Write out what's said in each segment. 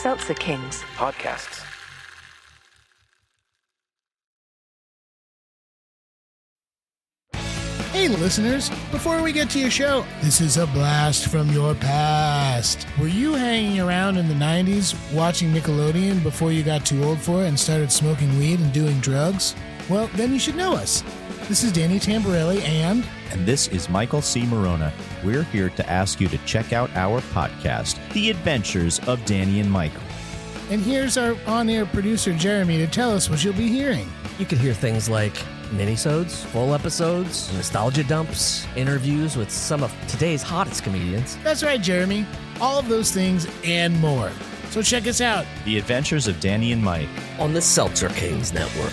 Seltzer Kings. podcasts. Hey, listeners, before we get to your show, this is a blast from your past. Were you hanging around in the 90s watching Nickelodeon before you got too old for it and started smoking weed and doing drugs? Well, then you should know us. This is Danny Tamborelli and. And this is Michael C. Maronna. We're here to ask you to check out our podcast, The Adventures of Danny and Michael. And here's our on air producer, Jeremy, to tell us what you'll be hearing. You could hear things like minisodes, full episodes, nostalgia dumps, interviews with some of today's hottest comedians. That's right, Jeremy. All of those things and more. So check us out. The Adventures of Danny and Mike. on the Seltzer Kings Network.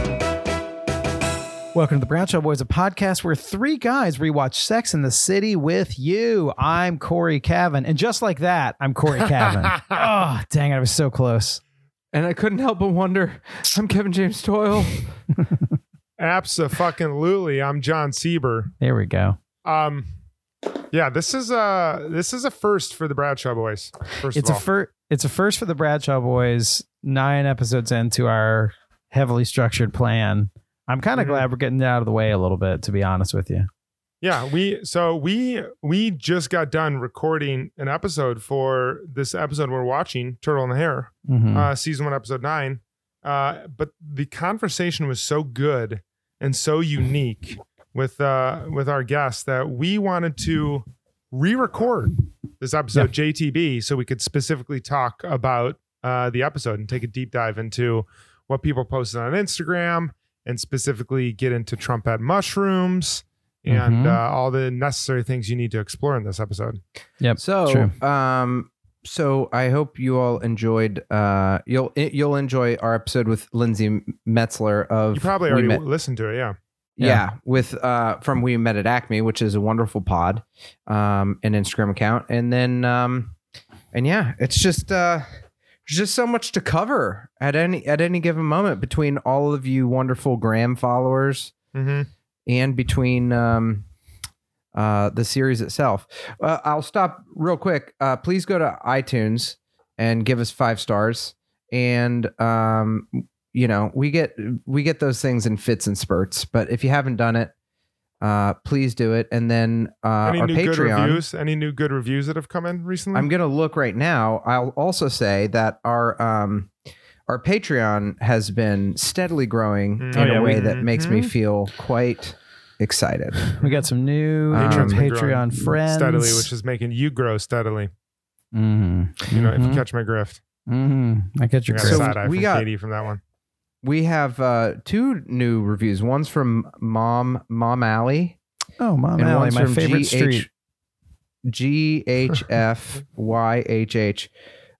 Welcome to the Bradshaw Boys, a podcast where three guys rewatch Sex in the City with you. I'm Cory Cavin. And just like that, I'm Cory Cavin. oh, dang it. I was so close. And I couldn't help but wonder, I'm Kevin James Doyle. Absolutely. I'm Jon Sieber. There we go. Um, yeah, this is a this is a first for the Bradshaw boys. First It's of a all, fir- it's a first for the Bradshaw Boys, nine episodes into our heavily structured plan. I'm kind of Mhm. glad we're getting out of the way a little bit, to be honest with you. yeah. We so we we just got done recording an episode for this episode we're watching, Turtle in the Hare, Mhm. uh, season one, episode nine. Uh, but the conversation was so good and so unique with uh with our guests that we wanted to re-record this episode JTB so we could specifically talk about uh the episode and take a deep dive into what people posted on Instagram and specifically get into trumpet mushrooms and Mhm. uh, all the necessary things you need to explore in this episode. Yep. So, true. um, so I hope you all enjoyed. Uh, you'll you'll enjoy our episode with Lindsay Metzler of. You probably already Met- listened to it, yeah. yeah. with uh from We Met at Acme, which is a wonderful pod, um, an Instagram account, and then um, and yeah, it's just uh, there's just so much to cover at any at any given moment between all of you wonderful Graham followers. Mm-hmm. and between um, uh, the series itself. Uh, I'll stop real quick. Uh, please go to iTunes and give us five stars. And um, you know we get we get those things in fits and spurts. But if you haven't done it, uh, please do it. And then uh, Any our new good reviews? Any new good reviews that have come in recently? I'm gonna look right now. I'll also say that our um our Patreon has been steadily growing Mm. in Oh, yeah, a way we- that makes me Mhm. feel quite excited. We got some new Um, Patreon's been growing Patreon friends. steadily, which is making you grow steadily. Mhm. You know, if you Mhm. catch my grift, Mhm. I catch your got a So side eye we from got- Katie from that one. We have uh, two new reviews. One's from Mom Mom Alley, Oh, Mom and Alley, my favorite GH street. G H F Y H H.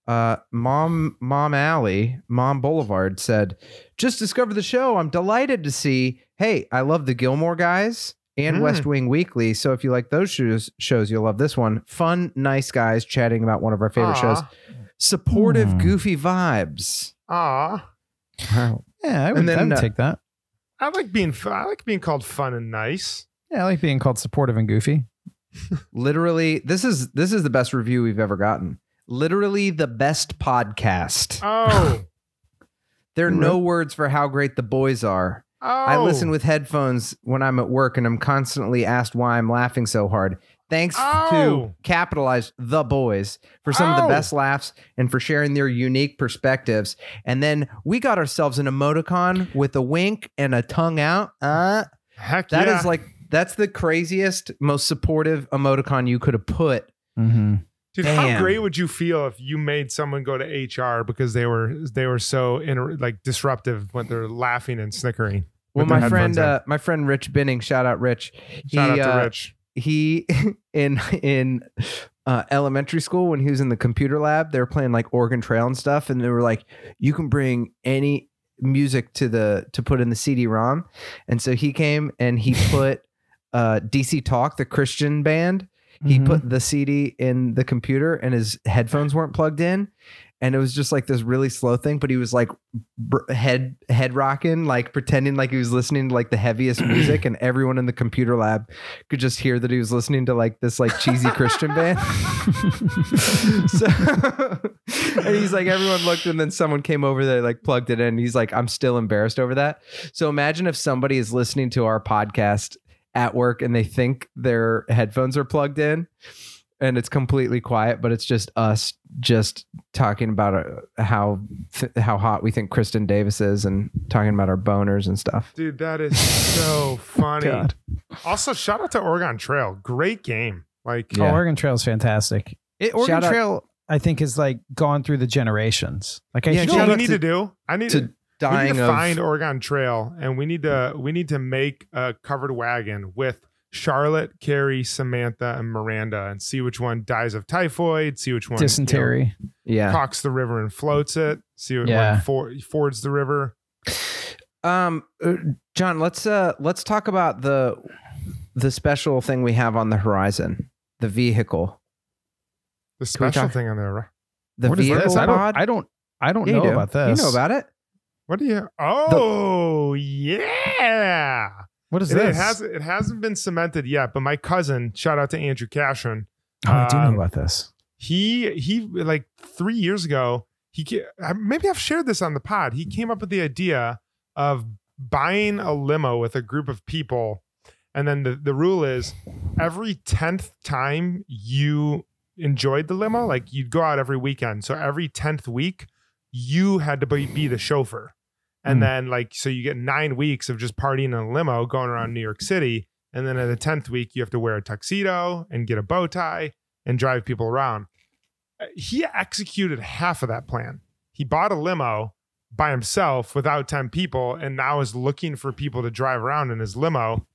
Uh, Mom Mom Alley, Mom Boulevard said, "Just discovered the show. I'm delighted to see. Hey, I love the Gilmore Guys and Mm. West Wing Weekly. So if you like those shows, shows you'll love this one. Fun, nice guys chatting about one of our favorite shows. Supportive, Hmm. goofy vibes. Aw. Wow. Yeah, I would, then, I would uh, take that. I like being I like being called fun and nice. Yeah, I like being called supportive and goofy. literally this is this is the best review we've ever gotten literally the best podcast Oh. there are no words for how great the boys are oh. i listen with headphones when i'm at work and i'm constantly asked why i'm laughing so hard thanks Oh. to capitalize the boys for some of Oh. the best laughs and for sharing their unique perspectives and then we got ourselves an emoticon with a wink and a tongue out uh Heck that is yeah. like that's the craziest most supportive emoticon you could have put Mm-hmm. Dude, how great would you feel if you made someone go to HR because they were they were so inter- like disruptive when they're laughing and snickering? Well, my friend, uh, my friend Rich Binning, shout out Rich. shout he, out to uh, Rich. He in in uh, elementary school when he was in the computer lab. They were playing like Oregon Trail and stuff, and they were like, "You can bring any music to the to put in the CD-ROM." And so he came and he put uh, DC Talk, the Christian band. He Mhm. put the CD in the computer, and his headphones weren't plugged in. And it was just like this really slow thing, but he was like br- head head rocking, like pretending like he was listening to like the heaviest music, and everyone in the computer lab could just hear that he was listening to like this like cheesy Christian band. so, and he's like, everyone looked, and then someone came over there, like plugged it in. He's like, I'm still embarrassed over that. So imagine if somebody is listening to our podcast at work and they think their headphones are plugged in. And it's completely quiet, but it's just us just talking about uh, how th- how hot we think Kristin Davis is, and talking about our boners and stuff. Dude, that is so funny. God. Also, shout out to Oregon Trail. Great game. Like, Oh, Oregon Trail is fantastic. It, Oregon Shout out- Trail, I think, is like gone through the generations. Like, I Yeah, you know what we need to- to, do? I need To to, we need to of find Oregon Trail, and we need to we need to make a covered wagon with Charlotte, Carrie, Samantha, and Miranda, and see which one dies of typhoid. See which one you know, dysentery. yeah. caulks the river and floats it. See which Yeah. one for, fords the river. Um, uh, John, let's uh let's talk about the the special thing we have on the horizon, the vehicle, The special talk- thing on there. right? the what is vehicle this? I pod. don't. I don't. I don't Yeah, know do. about this. You know about it? What do you? Oh yeah. What is It, this? it has it hasn't been cemented yet, but my cousin, shout out to Andrew Cashman, oh, I do know um, about this. he he like three years ago he maybe I've shared this on the pod. He came up with the idea of buying a limo with a group of people, and then the the rule is every tenth time you enjoyed the limo, like you'd go out every weekend, so every tenth week you had to be, be the chauffeur. And Hmm. then, like, so you get nine weeks of just partying in a limo going around New York City. And then at the 10th week, you have to wear a tuxedo and get a bow tie and drive people around. Uh, He executed half of that plan. He bought a limo by himself without 10 people and now is looking for people to drive around in his limo.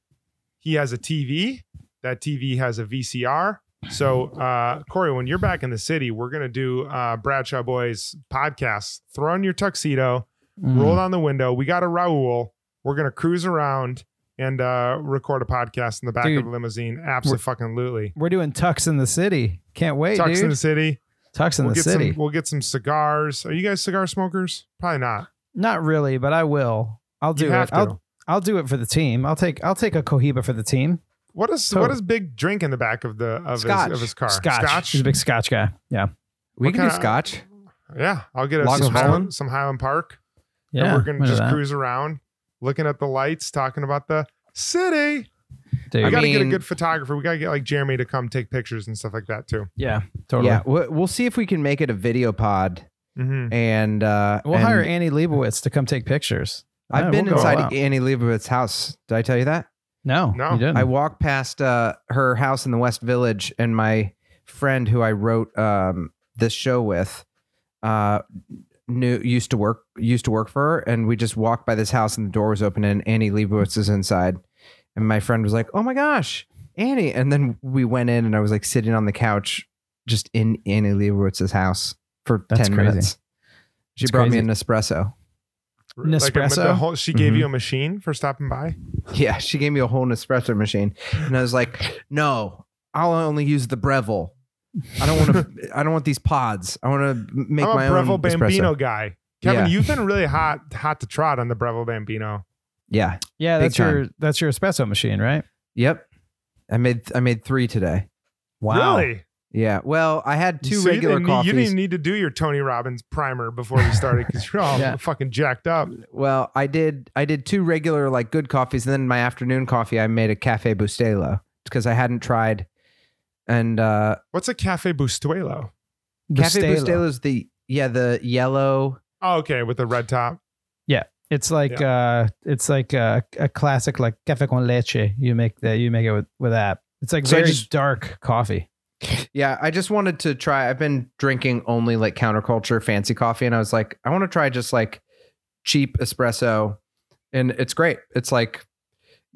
He has a TV. That TV has a VCR. So, uh, Cory, when you're back in the city, we're going to do uh, Bradshaw Boys podcast. Throw on your tuxedo, Mm. roll down the window. We got a Raul. We're going to cruise around and uh, record a podcast in the back Dude, of a limousine. Absolutely. We're doing Tux in the city. Can't wait, Tux in the city. Tux in we'll the get city. some. We'll get some cigars. Are you guys cigar smokers? Probably not. Not really, but I will. I'll do you have it. to. I'll I'll do it for the team. I'll take I'll take a Cohiba for the team. what is Totally. what is big drink in the back of the of Scotch. his of his car? Scotch. scotch. He's a big Scotch guy. Yeah. We What can do kinda- scotch. Yeah, I'll get a, some, Highland, some Highland Park. And we're gonna just cruise around, looking at the lights, talking about the city. Dude. I I got to get a good photographer. We got to get like Jeremy to come take pictures and stuff like that too. yeah. Totally. Yeah, we'll, we'll see if we can make it a video pod, hmm and uh, We'll and hire Annie Leibovitz to come take pictures. I've Yeah, been we'll inside. Annie Leibovitz's house. Did I tell you that? No, No. you didn't. I walked past uh, her house in the West Village, and my friend who I wrote um, this show with uh, knew used to work used to work for her, and we just walked by this house, and the door was open, and Annie Leibovitz is inside, and my friend was like, "Oh my gosh, Annie!" And then we went in, and I was like sitting on the couch, just in Annie Leibovitz's house for That's ten crazy. minutes. She That's brought me an espresso. Nespresso? the whole, she gave Mhm. you a machine for stopping by. Yeah, she gave me a whole Nespresso machine, and I was like, "No, I'll only use the Breville. I don't want to. I don't want these pods. I want to make I'm a my Breville own Bambino espresso." guy. Kevin, Yeah. you've been really hot hot to trot on the Breville Bambino. Yeah. yeah, big that's your that's your espresso machine, right? Yep. I made I made three today. Wow. Really? Yeah. Well, I had two So you regular didn't need- coffees. You didn't need to do your Tony Robbins primer before we started because you're all Yeah. fucking jacked up. well, I did. I did two regular like good coffees, and then my afternoon coffee, I made a Cafe Bustelo because I hadn't tried. And uh What's a Cafe Bustelo? Cafe Bustelo. Bustelo is the yeah the yellow. Oh, okay, with the red top. Yeah, it's like uh it's like a, a classic like cafe con leche. You make that you make it with, with that. It's like So very just- dark coffee. Yeah, I just wanted to try. I've been drinking only like counterculture fancy coffee, and I was like, I want to try just like cheap espresso, and it's great. It's like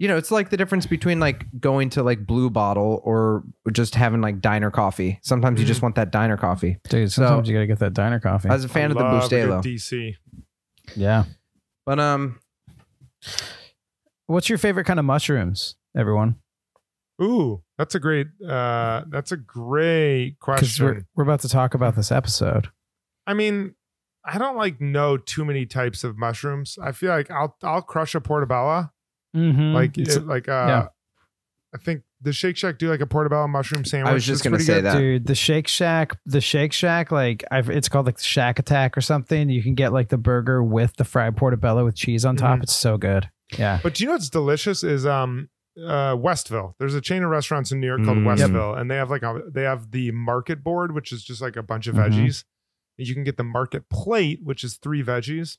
you know, it's like the difference between like going to like Blue Bottle or just having like diner coffee. Sometimes you just want that diner coffee. Dude, So- sometimes you gotta get that diner coffee. I was a fan I of the love a good Bustelo. DC. yeah. But um, What's your favorite kind of mushrooms, everyone? Ooh, that's a great. Uh, that's a great Because we're, question. we're about to talk about this episode. I mean, I don't like know too many types of mushrooms. I feel like I'll I'll crush a portobello. Mm-hmm. Like it, like uh, yeah. I think the Shake Shack do like a portobello mushroom sandwich. I was just It's gonna say good. that. Dude, the Shake Shack, the Shake Shack, like I've, it's called like the Shack Attack or something. You can get like the burger with the fried portobello with cheese on top. Mhm. It's so good. Yeah. But do you know what's delicious is um uh Westville. There's a chain of restaurants in New York called Mm. Yep. Westville, and they have like a they have the market board, which is just like a bunch of Mhm. veggies. You can get the market plate, which is three veggies,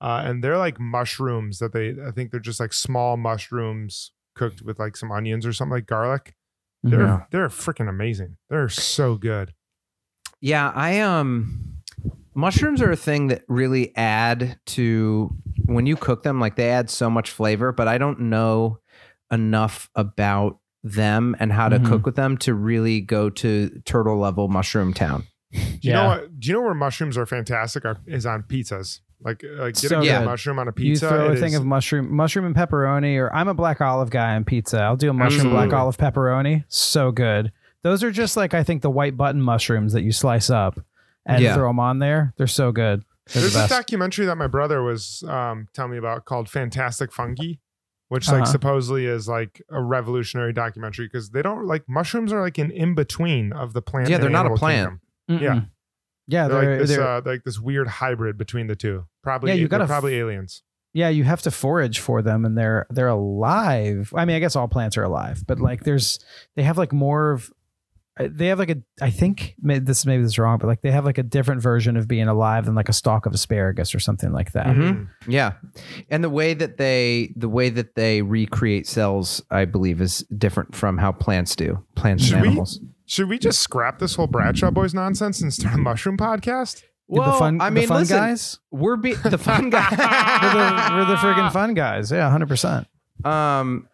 uh, and they're like mushrooms that they. I think they're just like small mushrooms cooked with like some onions or something like garlic. They're Mhm. they're freaking amazing. They're so good. Yeah, I um mushrooms are a thing that really add to when you cook them like they add so much flavor, but I don't know enough about them and how to Mhm. cook with them to really go to turtle level mushroom town. Do you Yeah. know what? Do you know where mushrooms are fantastic? Are, is on pizzas. Like like get So a good good. mushroom on a pizza. You pizza. throw a thing is- of mushroom, mushroom and pepperoni, or I'm a black olive guy on pizza. I'll do a mushroom black olive pepperoni. So good. Those are just like I think the white button mushrooms that you slice up and Yeah. throw them on there. They're so good. They're There's the a documentary that my brother was um, telling me about called Fantastic Fungi, which like Uh-huh. supposedly is like a revolutionary documentary because they don't like mushrooms are like an in between of the plant. Yeah, and they're not a plant. Yeah. Yeah, They're, they're, like this they're- uh, like this weird hybrid between the two. Probably Yeah, you they're gotta f- probably aliens. yeah, you have to forage for them and they're they're alive. I mean, I guess all plants are alive, but like there's they have like more of uh, they have like a I think may- this maybe this is wrong, but like they have like a different version of being alive than like a stalk of asparagus or something like that. Mhm. Mm. Yeah. And the way that they the way that they recreate cells, I believe, is different from how plants do. Plants Should and we- animals. Should we just scrap this whole Bradshaw Boys nonsense and start a mushroom podcast? the fun, I mean, the fun listen, guys. we're be- the fun guys. We're the, we're the friggin' fun guys. Yeah, hundred percent. Um,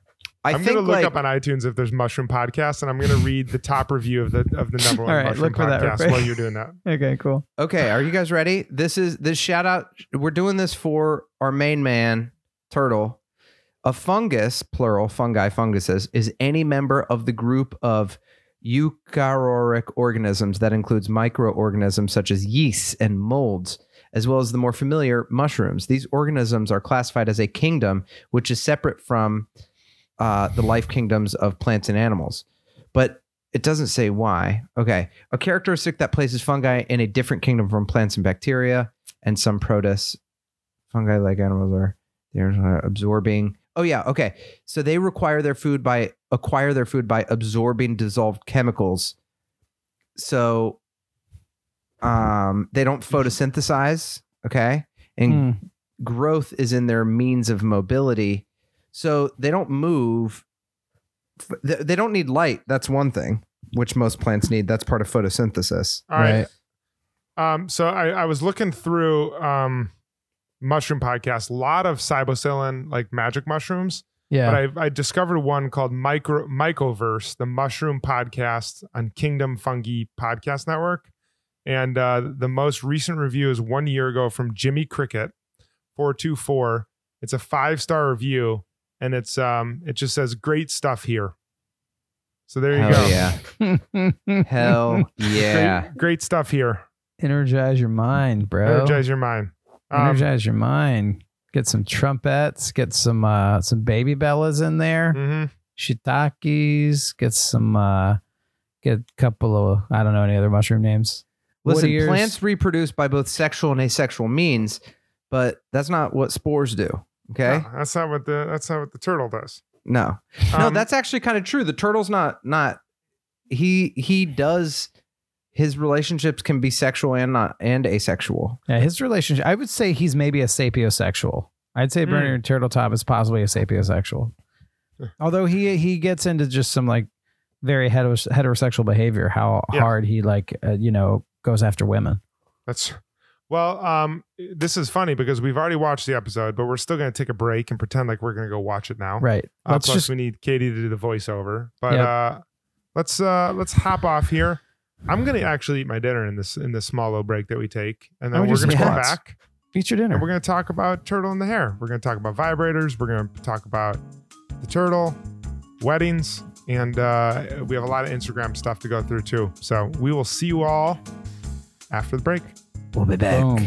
I I'm think gonna look like up on iTunes if there's mushroom podcast, and I'm gonna read the top review of the of the number one All right, mushroom look for that podcast quick. while you're doing that. Okay, cool. okay. Are you guys ready? This is this shout out. We're doing this for our main man, Turtle. A fungus, plural, fungi, funguses, is any member of the group of eukaryotic organisms that includes microorganisms such as yeasts and molds, as well as the more familiar mushrooms. These organisms are classified as a kingdom, which is separate from uh, the life kingdoms of plants and animals. But it doesn't say why. Okay. A characteristic that places fungi in a different kingdom from plants and bacteria and some protists. Fungi, like animals, are they're absorbing. Oh yeah, okay. So they require their food by acquire their food by absorbing dissolved chemicals. So um they don't photosynthesize, okay? And Hmm. growth is in their means of mobility. So they don't move. They they don't need light. That's one thing, which most plants need. That's part of photosynthesis. All right. Um, so I, I was looking through um, mushroom podcast, a lot of cybocillin, like magic mushrooms. Yeah. But I, I discovered one called Micro Mycoverse, the mushroom podcast on Kingdom Fungi Podcast Network. And uh, the most recent review is one year ago from Jimmy Cricket, 424. It's a five star review, and it's um it just says great stuff here. So there you Hell go. yeah. Hell yeah. Great, great stuff here. Energize your mind, bro. Energize your mind. Um, Energize your mind. Get some trumpets. Get some uh some baby bellas in there. mhm. Shiitakes. Get some uh get a couple of I don't know any other mushroom names. Listen, Wood ears. plants reproduce by both sexual and asexual means, but that's not what spores do. Okay. No, that's not what the that's not what the turtle does. No. No, Um, that's actually kind of true. The turtle's not not he he does his relationships can be sexual and not and asexual. Yeah, his relationship. I would say he's maybe a sapiosexual. I'd say Hmm. Bernard Turtletaub is possibly a sapiosexual. Although he he gets into just some like very heteros- heterosexual behavior. How Yeah. hard he like uh, you know goes after women. That's Well, um, this is funny because we've already watched the episode, but we're still going to take a break and pretend like we're going to go watch it now. Right. Uh, plus, just we need Katie to do the voiceover. But Yep. uh, let's uh, let's hop off here. I'm going to actually eat my dinner in this in this small little break that we take, and then Oh, we we're going to come squats. back eat your dinner. and we're going to talk about Turtle in the Hare. We're going to talk about vibrators. We're going to talk about the turtle, weddings, and uh, we have a lot of Instagram stuff to go through too. So we will see you all after the break. We'll be back. Boom.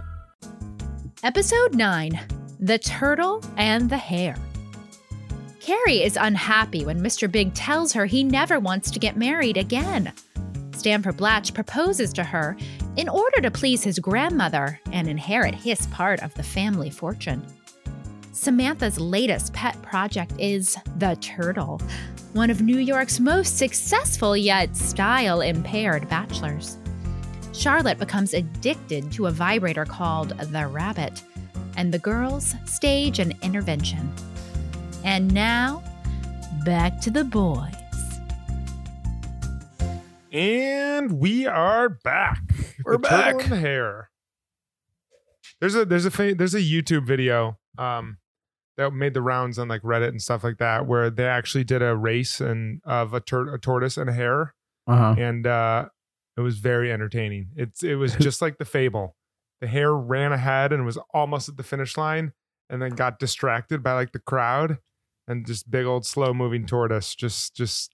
Episode 9 The Turtle and the Hare. Carrie is unhappy when Mr. Big tells her he never wants to get married again. Stanford Blatch proposes to her in order to please his grandmother and inherit his part of the family fortune. Samantha's latest pet project is the turtle, one of New York's most successful yet style impaired bachelors. Charlotte becomes addicted to a vibrator called the rabbit, and the girls stage an intervention. And now, back to the boys. And we are back. We're the Turtle back. and the hair. There's a there's a fa- there's a YouTube video um that made the rounds on like Reddit and stuff like that where they actually did a race and of a, tur- a tortoise and a hare Uh-huh. and uh it was very entertaining. It's it was just like the fable. The hare ran ahead and was almost at the finish line and then got distracted by like the crowd and just big old slow moving tortoise just just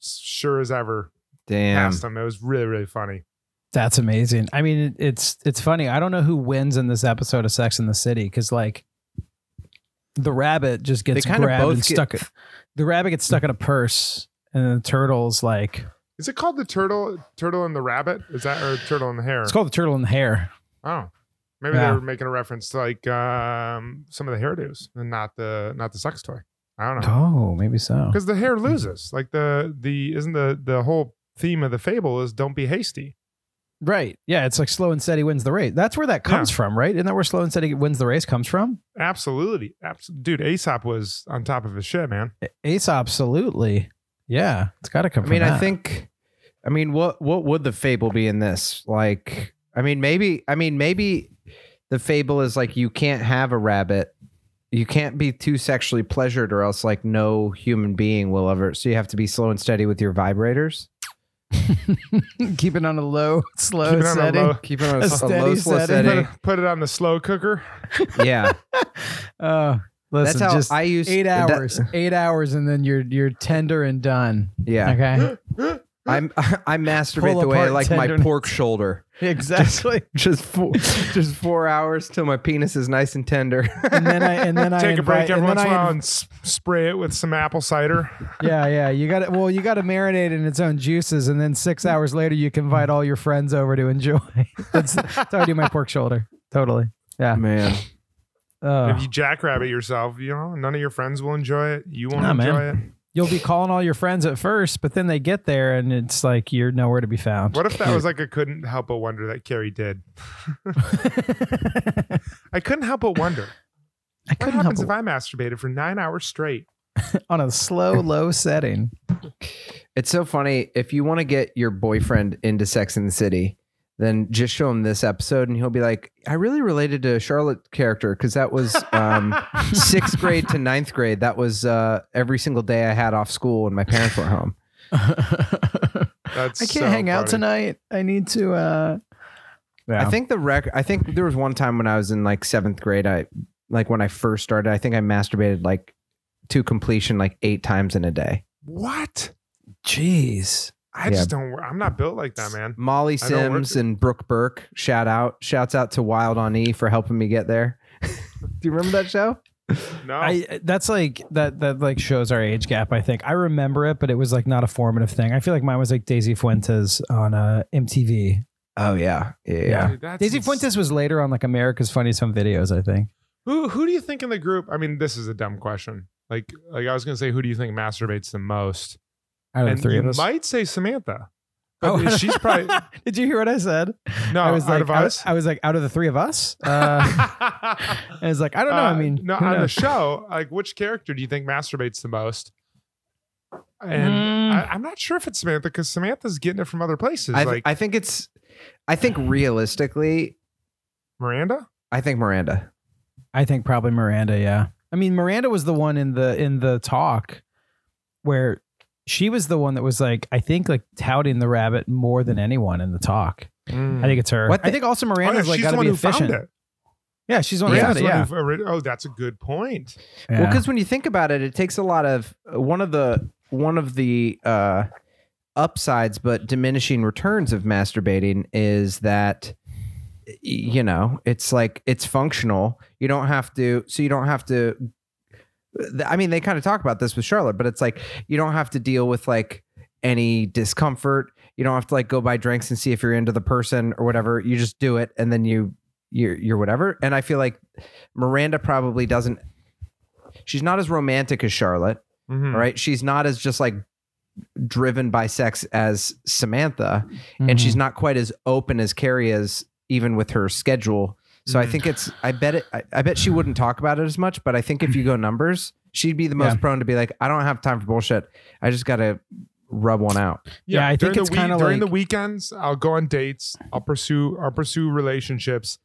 sure as ever Damn. past him. It was really really funny. That's amazing. I mean, it's it's funny. I don't know who wins in this episode of Sex in the City because like the rabbit just gets grabbed and get- stuck. the rabbit gets stuck in a purse, and the turtle's like Is it called the turtle turtle and the rabbit? Is that or turtle and the hare? it's called the turtle and the hare. oh. Maybe Yeah. they were making a reference to like um some of the hairdos and not the not the sex toy. I don't know. Oh, maybe so. Because the hair loses. Like the the isn't the the whole theme of the fable is don't be hasty. Right. Yeah, it's like slow and steady wins the race. That's where that comes from, right? Isn't that where slow and steady wins the race comes from? Absolutely. Abs- Dude, Aesop was on top of his shit, man. Aesop, absolutely. Yeah, it's got to come I from mean, I think, I mean, what what would the fable be in this? Like, I mean, maybe, I mean, maybe the fable is like you can't have a rabbit, you can't be too sexually pleasured, or else like no human being will ever. So you have to be slow and steady with your vibrators. keep it on a low, slow Keep it on a setting. low- Keep it on a, A a steady low, slow, setting. Put it, put it on the slow cooker. Yeah, Oh, listen, that's how just I use eight that- hours, eight hours, and then you're you're tender and done. yeah, Okay, I'm I masturbate the way I apart like my pork shoulder. exactly. Just four, just four hours till my penis is nice and tender. and then I and then I Take a break every and once in a I while and spray it with some apple cider. Yeah, yeah. You got to well, you got to marinate in its own juices, and then six mm. hours later, you can invite all your friends over to enjoy. that's, that's how I do my pork shoulder. Totally. Yeah. Man, Oh. If you jackrabbit yourself, you know, none of your friends will enjoy it. You won't Nah, man. enjoy it. You'll be calling all your friends at first, but then they get there, and it's like you're nowhere to be found. What if that was like a couldn't help but wonder that Carrie did? I couldn't help but wonder. I What couldn't help happens it if I masturbated for nine hours straight? on a slow, low setting. It's so funny. If you want to get your boyfriend into Sex in the City, then just show him this episode and he'll be like, I really related to Charlotte character because that was um, sixth grade to ninth grade. That was uh, every single day I had off school when my parents were home. That's I can't so hang out tonight. I need to. uh I think the rec. I think there was one time when I was in like seventh grade. I like when I first started. I think I masturbated like to completion like eight times in a day. What? Jeez. I just don't. I'm not built like that, man. Molly I don't work Sims and Brooke Burke. Shout out, shouts out to Wild on E for helping me get there. Do you remember that show? No. I that's like that that like shows our age gap. I think I remember it, but it was like not a formative thing. I feel like mine was like Daisy Fuentes on uh, MTV. Oh yeah, yeah. yeah. Yeah. Dude, Daisy ins- Fuentes was later on like America's Funniest Home Videos, I think. Who who do you think in the group? I mean, this is a dumb question. Like like I was gonna say, who do you think masturbates the most? Out of and the three of us. might say Samantha. But Oh, she's probably Did you hear what I said? no I was out like, of us. I was like, out of the three of us. Uh, and I was like, I don't know. I Uh, mean, no, who on the show, like which character do you think masturbates the most? And Mm. I, I'm not sure if it's Samantha because Samantha's getting it from other places. I, th- like I think it's. I think realistically, Miranda. I think Miranda. I think probably Miranda. Yeah. I mean, Miranda was the one in the in the talk where she was the one that was like, I think like touting the rabbit more than anyone in the talk. I think it's her. What I think also Oh, yeah, Miranda's like got to be who found efficient. it. Yeah, she's the one Yeah. found the Yeah. who Oh, that's a good point. Yeah. Well, because when you think about it, it takes a lot of one of the one of the uh, upsides, but diminishing returns of masturbating is that you know it's like it's functional. You don't have to, so you don't have to. I mean, they kind of talk about this with Charlotte, but it's like you don't have to deal with like any discomfort. You don't have to like go buy drinks and see if you're into the person or whatever. You just do it, and then you you're you're whatever. And I feel like Miranda probably doesn't she's not as romantic as Charlotte, Mhm. all right? She's not as just like driven by sex as Samantha, Mm-hmm. and she's not quite as open as Carrie is, even with her schedule. So I Mhm. think it's. I bet it. I, I bet she wouldn't talk about it as much. But I think if you go numbers, she'd be the most Yeah. prone to be like, I don't have time for bullshit. I just got to rub one out. Yeah, I think during the it's week- kinda during the weekends. I'll go on dates. I'll pursue. I'll pursue relationships.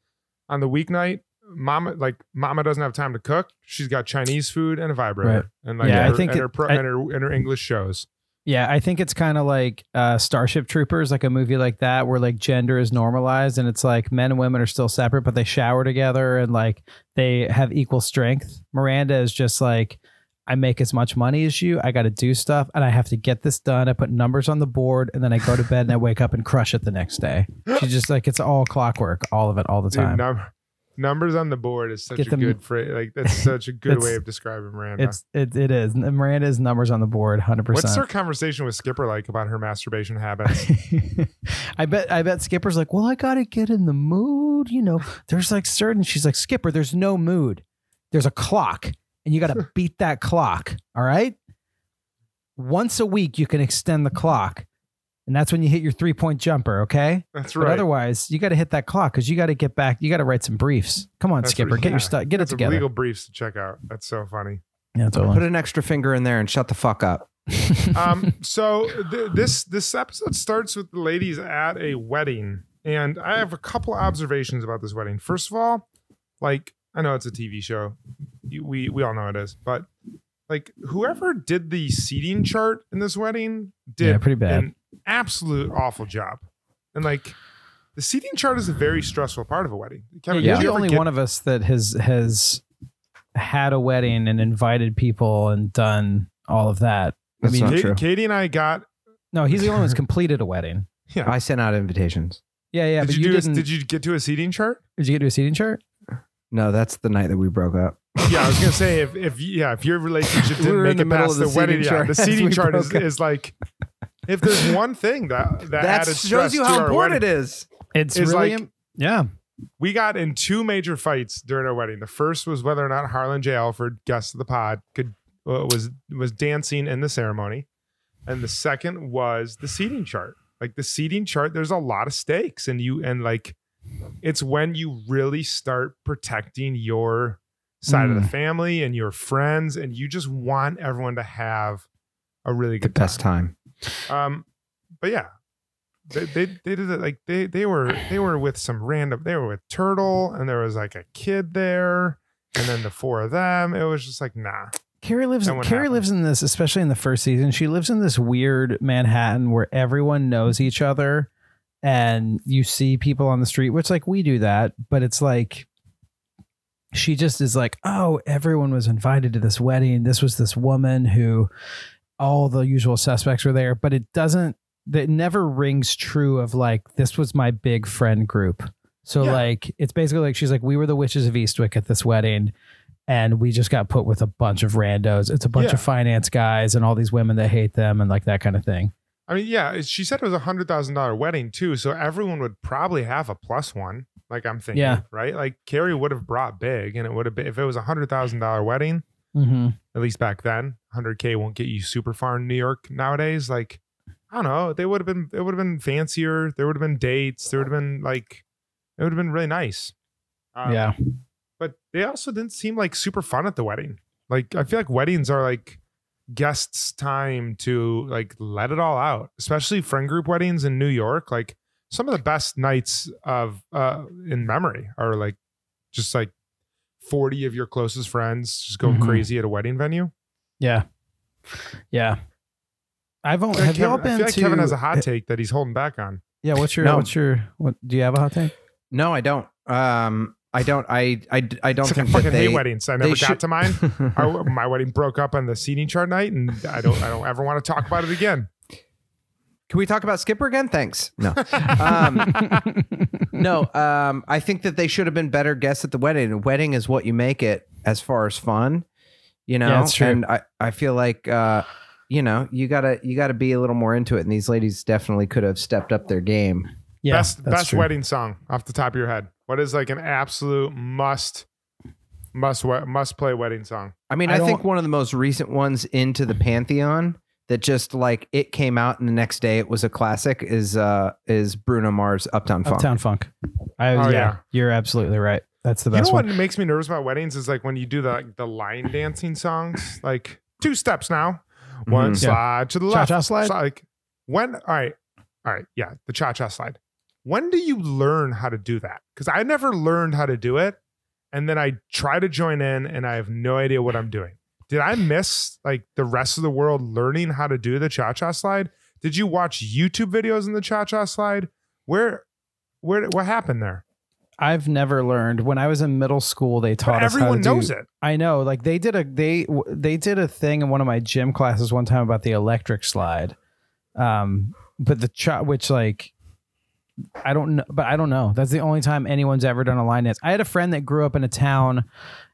On the weeknight, Mama like Mama doesn't have time to cook. She's got Chinese food and a vibrator, Right. and like Yeah, I think and, it- her pro, I- and her and her English shows. Yeah, I think it's kind of like uh, Starship Troopers, like a movie like that, where like gender is normalized and it's like men and women are still separate, but they shower together and like they have equal strength. Miranda is just like, I make as much money as you. I got to do stuff and I have to get this done. I put numbers on the board and then I go to bed and I wake up and crush it the next day. She's just like, it's all clockwork, all of it, all the Dude, time. num- numbers on the board is such Get a them- good phrase. Like that's such a good It's- way of describing Miranda. It's it, it is. Miranda is numbers on the board, Hundred percent. What's percent. her conversation with Skipper like about her masturbation habits? I bet I bet Skipper's like, well, I gotta get in the mood. You know, there's like certain she's like, Skipper, there's no mood. There's a clock, and you gotta beat that clock. All right. Once a week you can extend the clock. And that's when you hit your three point jumper, okay? That's But right. otherwise, you got to hit that clock because you got to get back. You got to write some briefs. Come on, That's Skipper, right. get your stuff, get it Got some together. Legal briefs to check out. That's so funny. yeah, totally. Put an extra finger in there and shut the fuck up. um, so th- this this episode starts with the ladies at a wedding, and I have a couple observations about this wedding. First of all, like I know it's a TV show, You- we we all know it is, but like whoever did the seating chart in this wedding did Yeah, pretty bad. an absolute awful job, and like. The seating chart is a very stressful part of a wedding. Kevin, You're the only get- one of us that has has had a wedding and invited people and done all of that. That's I mean, not Katie, true. Katie and I got. no, he's the only one who's completed a wedding. Yeah. I sent out invitations. Yeah, yeah, did but you, you, do? Didn't. did you get to a seating chart? did you get to a seating chart? No, that's the night that we broke up. Yeah, I was gonna say if if yeah if your relationship didn't were in make it past the, the wedding, seating yeah, the seating chart is, is like if there's one thing that that, That added shows you how important wedding, it is. It's It's really, like- yeah. we got in two major fights during our wedding. The first was whether or not Harlan J. Alford, guest of the pod, could uh, was was dancing in the ceremony, and the second was the seating chart. Like the seating chart, there's a lot of stakes, and you and like it's when you really start protecting your side of the Mm. family and your friends, and you just want everyone to have a really The good best time. time. Um, but yeah, they, they they did it like they they were they were with some random. They were with Turtle, and there was like a kid there, and then the four of them. It was just like nah. Carrie lives. Carrie happen. lives in this, especially in the first season. She lives in this weird Manhattan where everyone knows each other, and you see people on the street, which like we do that, but it's like she just is like, oh, everyone was invited to this wedding. This was this woman who all the usual suspects were there, but it doesn't. That never rings true of like this was my big friend group. So Yeah. like it's basically like she's like we were the witches of Eastwick at this wedding and we just got put with a bunch of randos. It's a bunch Yeah. of finance guys and all these women that hate them and like that kind of thing. I mean, yeah, she said it was a hundred thousand dollar wedding too, so everyone would probably have a plus one. Like I'm thinking, Yeah. right? Like Carrie would have brought big, and it would have been if it was a hundred thousand dollar wedding. Mm-hmm. At least back then, hundred k won't get you super far in New York nowadays. Like I don't know, they would have been. It would have been fancier. There would have been dates. There would have been like, it would have been really nice. Um, yeah. but they also didn't seem like super fun at the wedding. Like I feel like weddings are like guests' time to like let it all out, especially friend group weddings in New York. Like some of the best nights of uh in memory are like just like 40 of your closest friends just going Mhm. crazy at a wedding venue. Yeah. Yeah. I've only feel like have y'all Kevin, I been feel like to Kevin has a hot take that he's holding back on. Yeah, what's your No. what's your what do you have a hot take? No, I don't. Um, I don't. I I, I don't It's like I fucking they. hate weddings. I they never got should- to mine. Our, my wedding broke up on the seating chart night, and I don't I don't ever want to talk about it again. Can we talk about Skipper again? Thanks. No. Um, no. Um, I think that they should have been better guests at the wedding. A wedding is what you make it as far as fun, you know. Yeah, it's true. And I, I feel like, uh, you know, you gotta you gotta be a little more into it. And these ladies definitely could have stepped up their game. yeah, best best true. wedding song off the top of your head. What is like an absolute must must must play wedding song? I mean, I I, think one of the most recent ones into the pantheon that just like it came out and the next day it was a classic is uh is Bruno Mars Uptown Funk. Uptown Funk. I, Oh, yeah, yeah. you're absolutely right. That's the best. You know best what makes me nervous about weddings is like when you do the like, the line dancing songs, like two steps now, one Mhm. Yeah. slide to the left, Cha-cha slide? Like when? All right, all right, yeah, the cha cha slide. When do you learn how to do that? Because I never learned how to do it, and then I try to join in, and I have no idea what I'm doing. Did I miss like the rest of the world learning how to do the cha cha slide? Did you watch YouTube videos in the cha cha slide? Where, where, what happened there? I've never learned. When I was in middle school, they taught But us how to everyone do- knows it. I know. Like they did a they they did a thing in one of my gym classes one time about the electric slide. Um, but the which like I don't know, but I don't know. That's the only time anyone's ever done a line dance. I had a friend that grew up in a town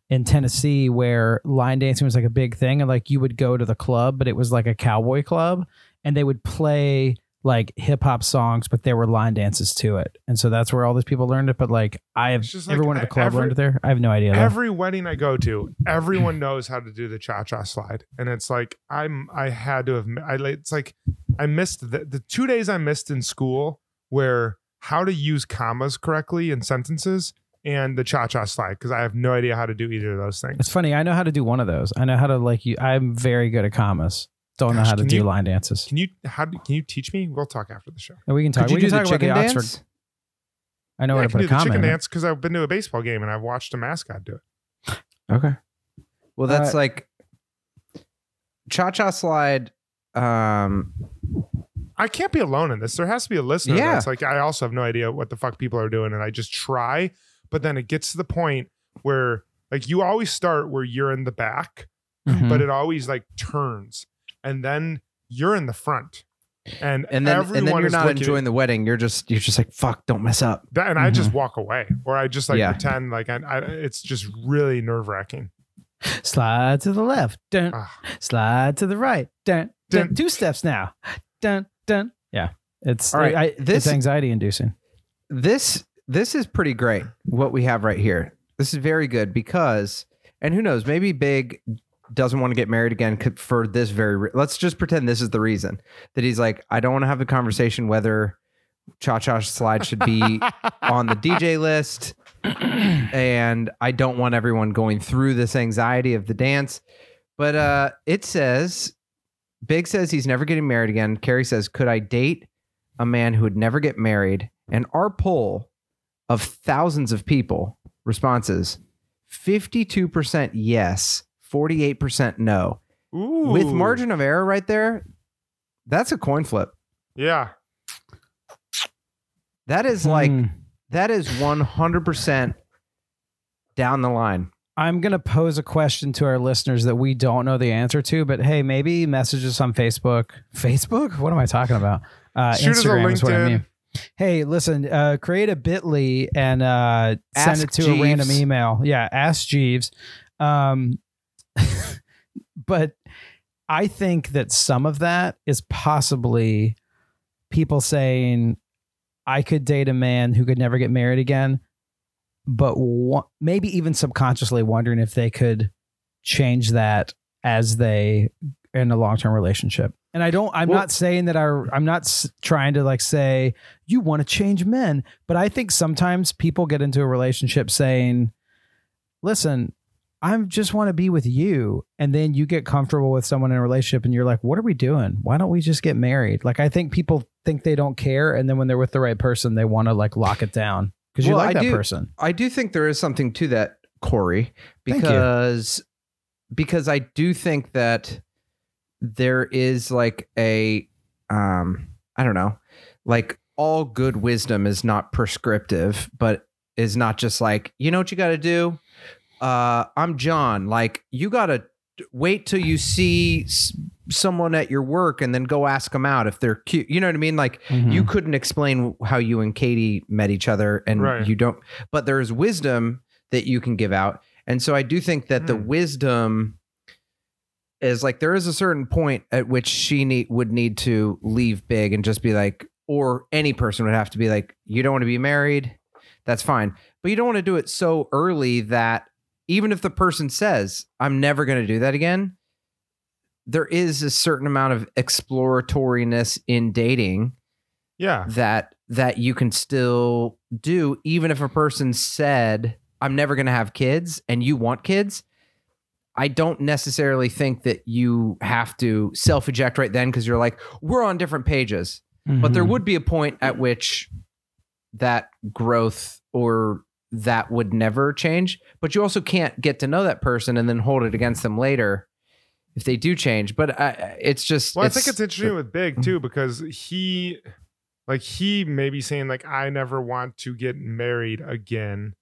in Tennessee where line dancing was like a big thing, and like you would go to the club, but it was like a cowboy club, and they would play like hip hop songs, but there were line dances to it, and so that's where all these people learned it. But like I have like everyone at the club every- learned it there. I have no idea. though. Every wedding I go to, everyone knows how to do the cha cha slide, and it's like I'm. I had to have. I. It's like I missed the, the two days I missed in school where how to use commas correctly in sentences and the cha cha slide because I have no idea how to do either of those things. It's funny. I know how to do one of those. I know how to like you. I'm very good at commas. Don't know how to can do you- line dances. Can you how do- can you teach me? We'll talk after the show. And we can talk. Could you we do can the talk about the chicken Oxford. dance? I know yeah, how I to can put do a the comma. chicken in it. dance because I've been to a baseball game and I've watched a mascot do it. Okay. Well, that's Uh, like cha cha slide. Um, I can't be alone in this. There has to be a listener. Yeah. That's like, I also have no idea what the fuck people are doing. And I just try, but then it gets to the point where like you always start where you're in the back, Mhm. but it always like turns and then you're in the front. And, and then everyone and then you're is not looking- enjoying the wedding. You're just you're just like fuck. Don't mess up. that, and I just walk away or I just like Yeah. pretend like I, I it's just really nerve wracking. slide to the left. Dun. Ah. Slide to the right. Dun, dun. Dun. Two steps now. Dun dun. Yeah. It's All right, I, this- it's anxiety inducing. This this is pretty great. What we have right here. This is very good because, and who knows, maybe Big doesn't want to get married again for this very. Re- Let's just pretend this is the reason that he's like, I don't want to have the conversation whether Cha Cha Slide should be on the DJ list, and I don't want everyone going through this anxiety of the dance. But uh, it says, Big says he's never getting married again. Carrie says, Could I date a man who would never get married? And our poll of thousands of people responses 52% yes, 48% no. Ooh. With margin of error right there, that's a coin flip. Yeah. That is like, Hmm. that is 100% down the line. I'm going to pose a question to our listeners that we don't know the answer to, but hey, maybe message us on Facebook. Facebook? What am I talking about? Uh, Shoot us a Instagram is what I mean. Hey, listen, uh, create a bit.ly and uh, send Ask it to a random email. Yeah, ask Jeeves. Um, but I think that some of that is possibly people saying, I could date a man who could never get married again, but wa- maybe even subconsciously wondering if they could change that as they in a long term relationship. And I don't. I'm Well- not saying that our. I'm not s- trying to like say you want to change men, but I think sometimes people get into a relationship saying, "Listen, I just want to be with you," and then you get comfortable with someone in a relationship, and you're like, "What are we doing? Why don't we just get married?" Like I think people think they don't care, and then when they're with the right person, they want to like lock it down because you Well, like I that do- person. I do think there is something to that, Cory, because because I do think that there is like a um I don't know, like all good wisdom is not prescriptive, but is not just like, you know what you got to do? Uh I'm Jon, like you got to wait till you see s- someone at your work and then go ask them out if they're cute. You know what I mean? Like Mm-hmm. you couldn't explain how you and Katie met each other and Right. you don't but there's wisdom that you can give out. And so I do think that the Hmm. wisdom is like there is a certain point at which she need, would need to leave big and just be like or any person would have to be like you don't want to be married that's fine but you don't want to do it so early that even if the person says i'm never going to do that again there is a certain amount of exploratoriness in dating Yeah. that that you can still do even if a person said i'm never going to have kids and you want kids i don't necessarily think that you have to self eject right then because you're like we're on different pages but there Mhm. would be a point at which that growth or that would never change but you also can't get to know that person and then hold it against them later if they do change. But I, it's just Well, I think it's interesting with Big too because he, like, he may be saying like, I never want to get married again,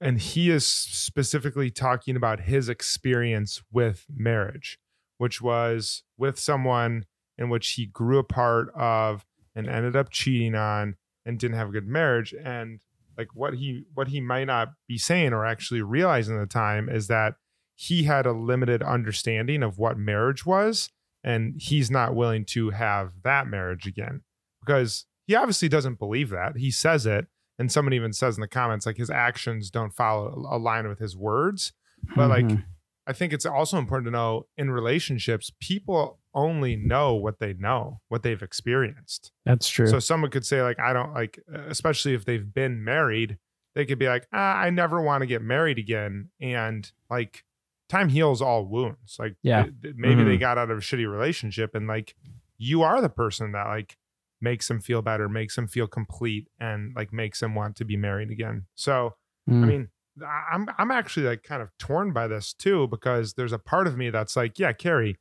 and he is specifically talking about his experience with marriage, which was with someone in which he grew a part of and ended up cheating on and didn't have a good marriage and like what he what he might not be saying or actually realizing at the time is that he had a limited understanding of what marriage was and he's not willing to have that marriage again. Because he obviously doesn't believe that. He says it and someone even says in the comments like his actions don't follow align with his words. But like Mhm. i think it's also important to know in relationships people only know what they know what they've experienced that's true. so someone could say like I don't like especially if they've been married, they could be like, ah, I never want to get married again and like time heals all wounds. Like Yeah. th- th- maybe they Mhm. got out of a shitty relationship and like you are the person that like makes them feel better, makes them feel complete and like makes them want to be married again. So I Mm. mean, I- I'm I'm actually like kind of torn by this too because there's a part of me that's like, yeah, Carrie,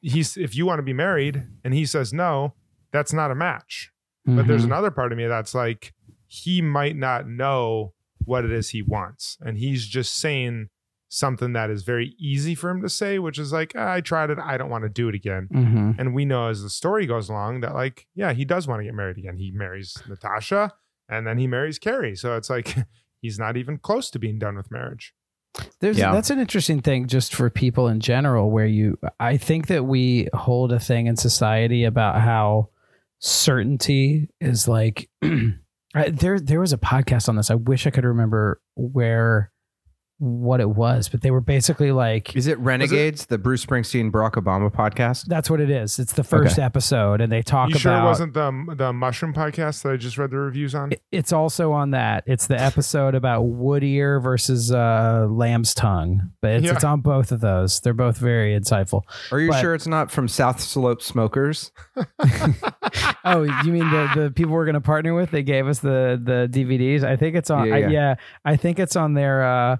he's if you want to be married and he says no, that's not a match. But there's Mhm. another part of me that's like, he might not know what it is he wants, and he's just saying something that is very easy for him to say, which is like, "Ah, I tried it, I don't want to do it again. Mhm. And we know as the story goes along that like, yeah, he does want to get married again. He marries Natasha and then he marries Carrie. So it's like he's not even close to being done with marriage. There's Yeah. that's an interesting thing just for people in general where you I think that we hold a thing in society about how certainty is like I- there there was a podcast on this. I wish I could remember where what it was, but they were basically like Is it Renegades, the Bruce Springsteen Barack Obama podcast? that's what it is. It's the first episode and they talk you about sure it wasn't the the mushroom podcast that I just read the reviews on? It- It's also on that. It's the episode about wood ear versus uh, lamb's tongue, but it's, Yeah. it's on both of those. They're both very insightful. Are you But- sure it's not from South Slope Smokers? Oh, you mean the the people we're going to partner with? They gave us the the DVDs. I think it's on. Yeah, I, yeah. yeah, I think it's on their uh,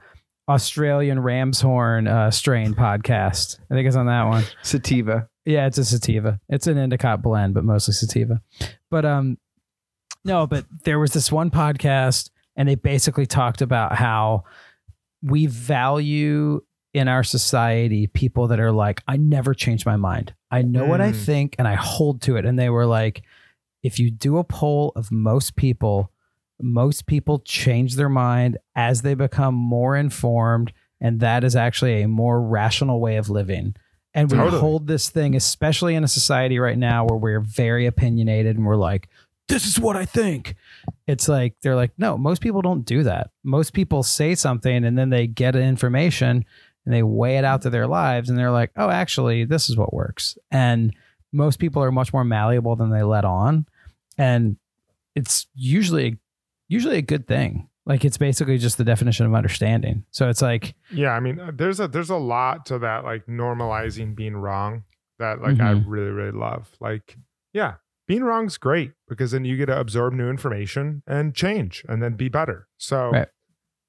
Australian Ram's Horn uh, strain podcast. I think it's on that one. Sativa. Yeah, it's a sativa. It's an indica blend, but mostly sativa. But um, no, but there was this one podcast, and they basically talked about how we value in our society people that are like, I never change my mind. I know what I Mm. think, and I hold to it. And they were like, if you do a poll of most people, most people change their mind as they become more informed, and that is actually a more rational way of living And we Totally. hold this thing, especially in a society right now where we're very opinionated and we're like, this is what I think. It's like, they're like, no, most people don't do that. Most people say something and then they get information and they weigh it out to their lives and they're like, oh, actually, this is what works. And most people are much more malleable than they let on. And it's usually, usually a good thing. Like it's basically just the definition of understanding. So it's like, Yeah, I mean, uh, there's a there's a lot to that, like normalizing being wrong. That like I Mhm. really really love. Like, yeah, being wrong's great because then you get to absorb new information and change, and then be better. So, Right.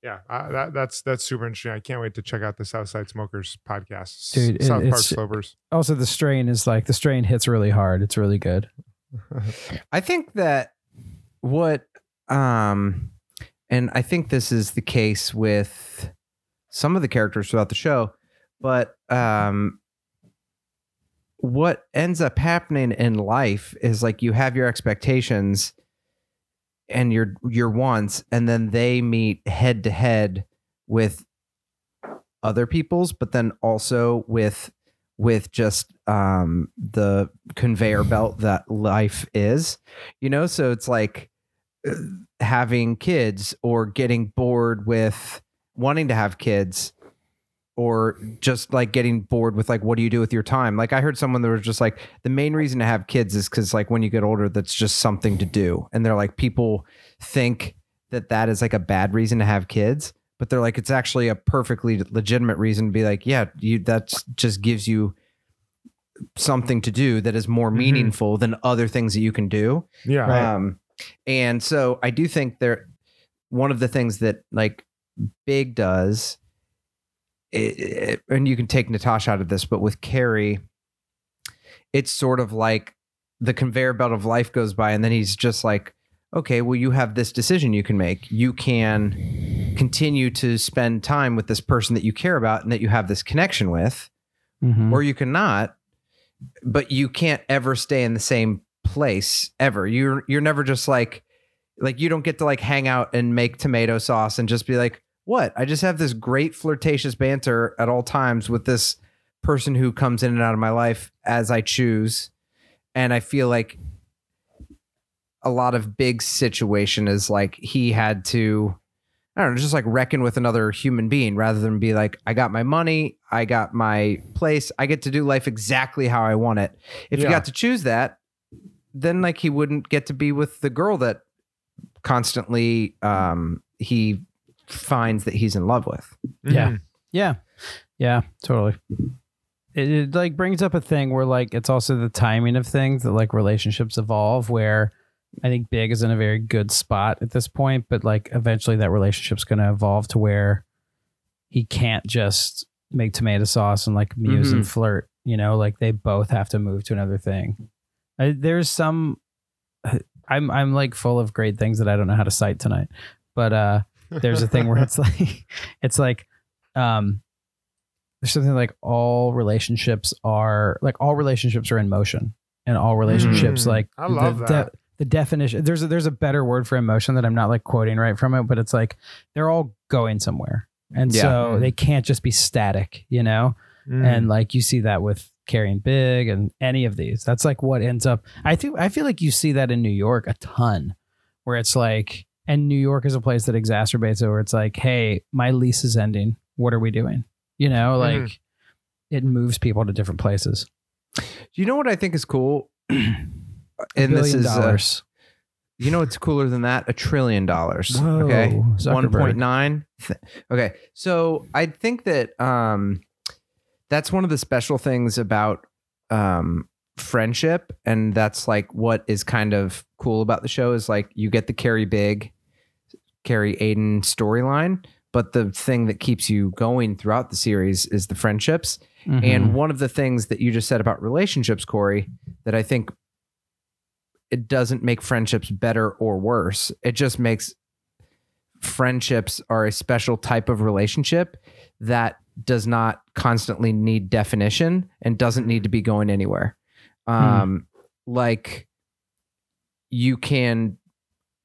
yeah, I, that that's that's super interesting. I can't wait to check out the Southside Smokers podcast. Dude, it- South Park it's- Slopers. also the strain is like, the strain hits really hard. It's really good. I think that what um and I think this is the case with some of the characters throughout the show, but um what ends up happening in life is like you have your expectations and your your wants and then they meet head to head with other people's but then also with with just um the conveyor belt that life is you know? So it's like having kids or getting bored with wanting to have kids or just like getting bored with like what do you do with your time? Like i heard someone that was just like the main reason to have kids is because like when you get older that's just something to do. And they're like people think that that is like a bad reason to have kids but they're like it's actually a perfectly legitimate reason to be like yeah you that's just gives you something to do that is more Mhm. meaningful than other things that you can do. Yeah, um, and so I do think there, one of the things that like Big does, it, it- and you can take Natasha out of this, but with Carrie, it's sort of like the conveyor belt of life goes by, and then he's just like, okay, well, you have this decision you can make. You can continue to spend time with this person that you care about and that you have this connection with, Mhm. or you cannot but you can't ever stay in the same place ever you're you're never just like like you don't get to like hang out and make tomato sauce and just be like what i just have this great flirtatious banter at all times with this person who comes in and out of my life as i choose and i feel like a lot of big situation is like he had to I don't know, just like reckon with another human being rather than be like, I got my money, I got my place, I get to do life exactly how I want it. If Yeah. you got to choose that, then like he wouldn't get to be with the girl that constantly um he finds that he's in love with. Yeah. Yeah. Yeah, totally. It, it like brings up a thing where like it's also the timing of things that like relationships evolve where I think Big is in a very good spot at this point, but like eventually that relationship's going to evolve to where he can't just make tomato sauce and like muse and flirt, you know, like they both have to move to another thing. I, there's some I'm I'm like full of great things that I don't know how to cite tonight. But uh there's a thing where it's like it's like um there's something like all relationships are like all relationships are in motion and all relationships Mm, like I love the, that. the definition there's a, there's a better word for emotion that I'm not like quoting right from it but it's like they're all going somewhere and Yeah. so they can't just be static you know Mm. and like you see that with carrying big and any of these that's like what ends up i think i feel like you see that in new york a ton where it's like and new york is a place that exacerbates it where it's like hey my lease is ending what are we doing you know like Mhm. it moves people to different places You know what I think is cool? and and this is uh, you know what's cooler than that? A trillion dollars. Whoa, okay. One point nine. Okay. So I think that um that's one of the special things about um friendship. And that's like what is kind of cool about the show is like you get the Carrie Big, Carrie Aiden storyline. But the thing that keeps you going throughout the series is the friendships. Mhm. And one of the things that you just said about relationships, Cory, that I think it doesn't make friendships better or worse. It just makes friendships are a special type of relationship that does not constantly need definition and doesn't need to be going anywhere. Um, like you can,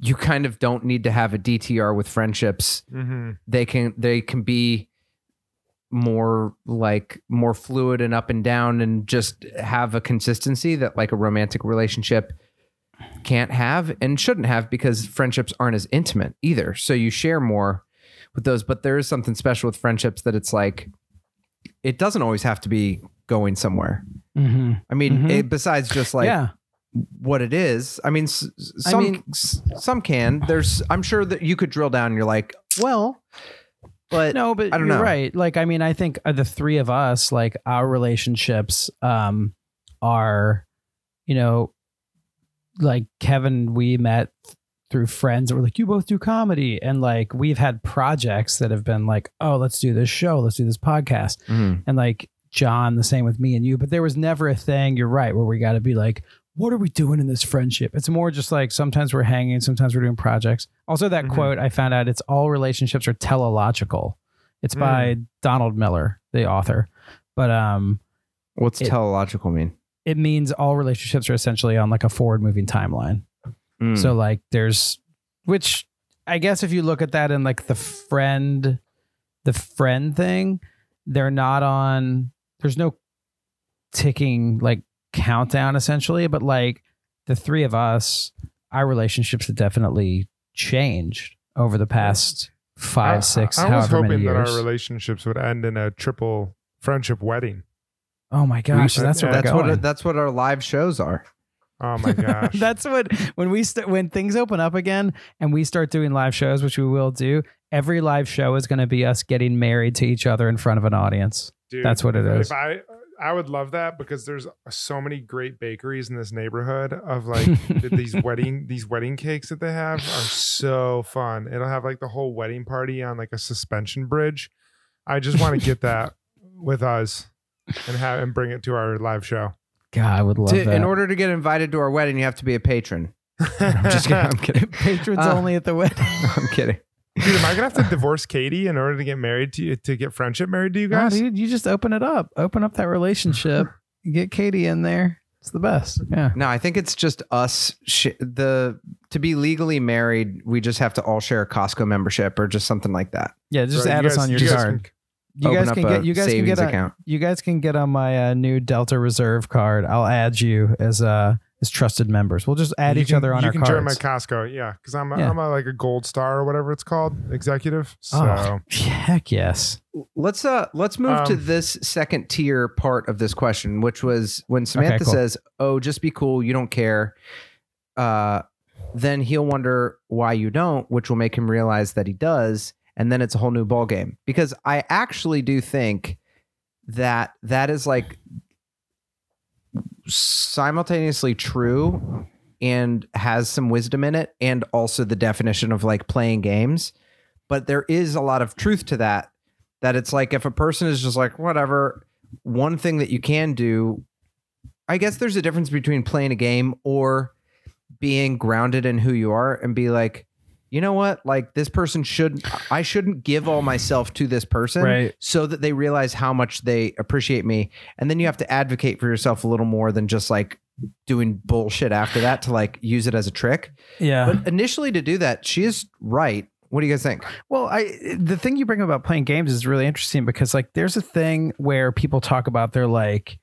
you kind of don't need to have a DTR with friendships Mhm. they can they can be more like more fluid and up and down and just have a consistency that like a romantic relationship can't have and shouldn't have because friendships aren't as intimate either. So you share more with those, but there is something special with friendships that it's like it doesn't always have to be going somewhere. Mm-hmm. I mean, Mhm. it, besides just like yeah. what it is. I mean, s- s- I some mean- some can. There's, I'm sure that you could drill down. and You're like, well, but no, but I don't you're know. right. Like, I mean, I think the three of us, like our relationships, um, are, you know, like Kevin, we met through friends that were like, you both do comedy. And like, we've had projects that have been like, oh, let's do this show, let's do this podcast. Mhm. And like Jon, the same with me and you. But there was never a thing, you're right, where we got to be like, what are we doing in this friendship? It's more just like sometimes we're hanging, sometimes we're doing projects. Also, that Mhm. quote I found out it's all relationships are teleological. It's by Donald Miller, the author. But um, what's It- teleological mean? It means all relationships are essentially on like a forward moving timeline. Mm. So like there's which I guess if you look at that in like the friend the friend thing, they're not on there's no ticking like countdown essentially, but like the three of us, our relationships have definitely changed over the past five, I- six, I, I was hoping that our relationships would end in a triple friendship wedding. Oh my gosh, We- that's where that's we're what that's what our live shows are. Oh my gosh. That's what when we st- when things open up again and we start doing live shows, which we will do. Every live show is going to be us getting married to each other in front of an audience. Dude, That's what it is. if. I I would love that because there's so many great bakeries in this neighborhood of like these wedding these wedding cakes that they have are so fun. It'll have like the whole wedding party on like a suspension bridge. I just want to get that with us and have and bring it to our live show. God, I would love To- that. in order to get invited to our wedding, you have to be a patron. I'm just kidding. I'm kidding. patrons Uh, only at the wedding. I'm kidding. Dude, am I gonna have to divorce Katie in order to get married to you to get friendship married to you No, guys? dude, you just open it up. Open up that relationship. Get Katie in there. It's the best. Yeah. No, I think it's just us. Sh- the to be legally married, we just have to all share a Costco membership or just something like that. Yeah, just Right, add us guys- on your you guys card. Can- You guys can get you guys can savings get on, you guys can get on my uh, new Delta Reserve card. I'll add you as uh as trusted members. We'll just add you each can- other on you our can join my Costco, yeah, because I'm a, Yeah. am a like a gold star or whatever it's called, executive. So Oh, heck yes. Let's uh let's move to Um, this second tier part of this question, which was when Samantha cool. says, "Oh, just be cool, you don't care." Uh then he'll wonder why you don't, which will make him realize that he does, and then it's a whole new ball game. Because I actually do think that that is like simultaneously true and has some wisdom in it and also the definition of like playing games but there is a lot of truth to that that it's like if a person is just like whatever one thing that you can do i guess there's a difference between playing a game or being grounded in who you are and be like you know what? Like this person should i shouldn't give all myself to this person Right. so that they realize how much they appreciate me. And then you have to advocate for yourself a little more than just like doing bullshit after that to like use it as a trick. Yeah. but initially to do that she is right. What do you guys think? Well, I the thing you bring up about playing games is really interesting because like there's a thing where people talk about they're like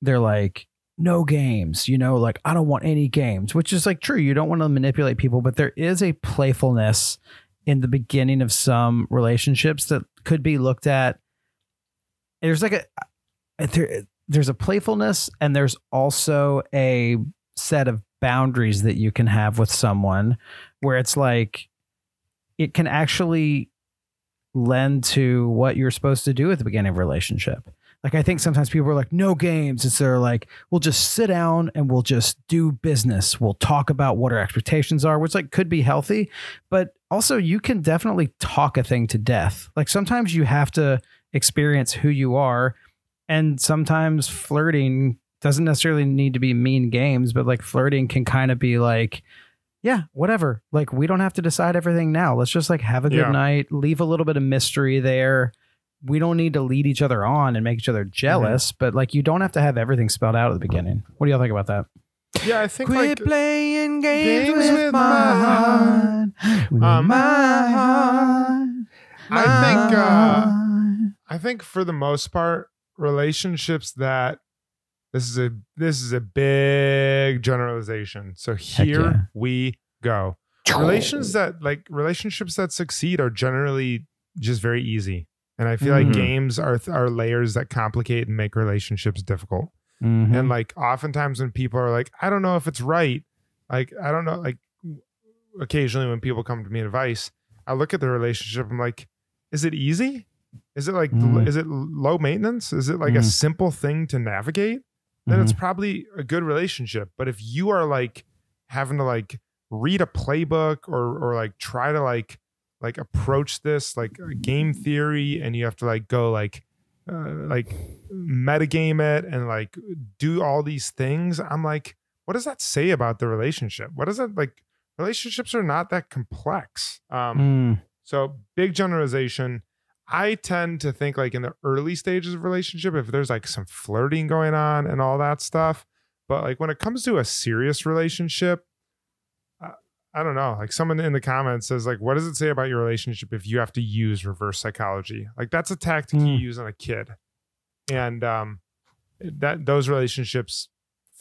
they're like no games, you know, like I don't want any games, which is like true. You don't want to manipulate people, but there is a playfulness in the beginning of some relationships that could be looked at. There's like a there, there's a playfulness and there's also a set of boundaries that you can have with someone where it's like it can actually lend to what you're supposed to do at the beginning of relationship. Like I think sometimes people are like, no games. It's they're like, we'll just sit down and we'll just do business. We'll talk about what our expectations are, which like could be healthy, but also you can definitely talk a thing to death. Like sometimes you have to experience who you are, and sometimes flirting doesn't necessarily need to be mean games, but like flirting can kind of be like, yeah, whatever. Like we don't have to decide everything now. Let's just like have a good Yeah. night, leave a little bit of mystery there. We don't need to lead each other on and make each other jealous, but like you don't have to have everything spelled out at the beginning. What do y'all think about that? yeah, I think like playing games with my heart, With Um, my heart. I think uh, I think for the most part, relationships that this is a this is a big generalization. So here yeah. we go. Relations that like relationships that succeed are generally just very easy. And I feel Mhm. like games are are layers that complicate and make relationships difficult. Mhm. And like oftentimes when people are like, I don't know if it's right, like I don't know, like occasionally when people come to me advice, I look at the relationship. I'm like, is it easy? Is it like Mm. is it low maintenance? Is it like a Mm. simple thing to navigate? Then it's Mhm. probably a good relationship. But if you are like having to like read a playbook or or like try to like like approach this like game theory and you have to like go like uh, like metagame it and like do all these things i'm like what does that say about the relationship? What is that like relationships are not that complex. Um Mm. so big generalization. I tend to think like in the early stages of relationship if there's like some flirting going on and all that stuff but like when it comes to a serious relationship I don't know. Like someone in the comments says, like, what does it say about your relationship if you have to use reverse psychology? Like that's a tactic you Hmm. use on a kid. And um that those relationships,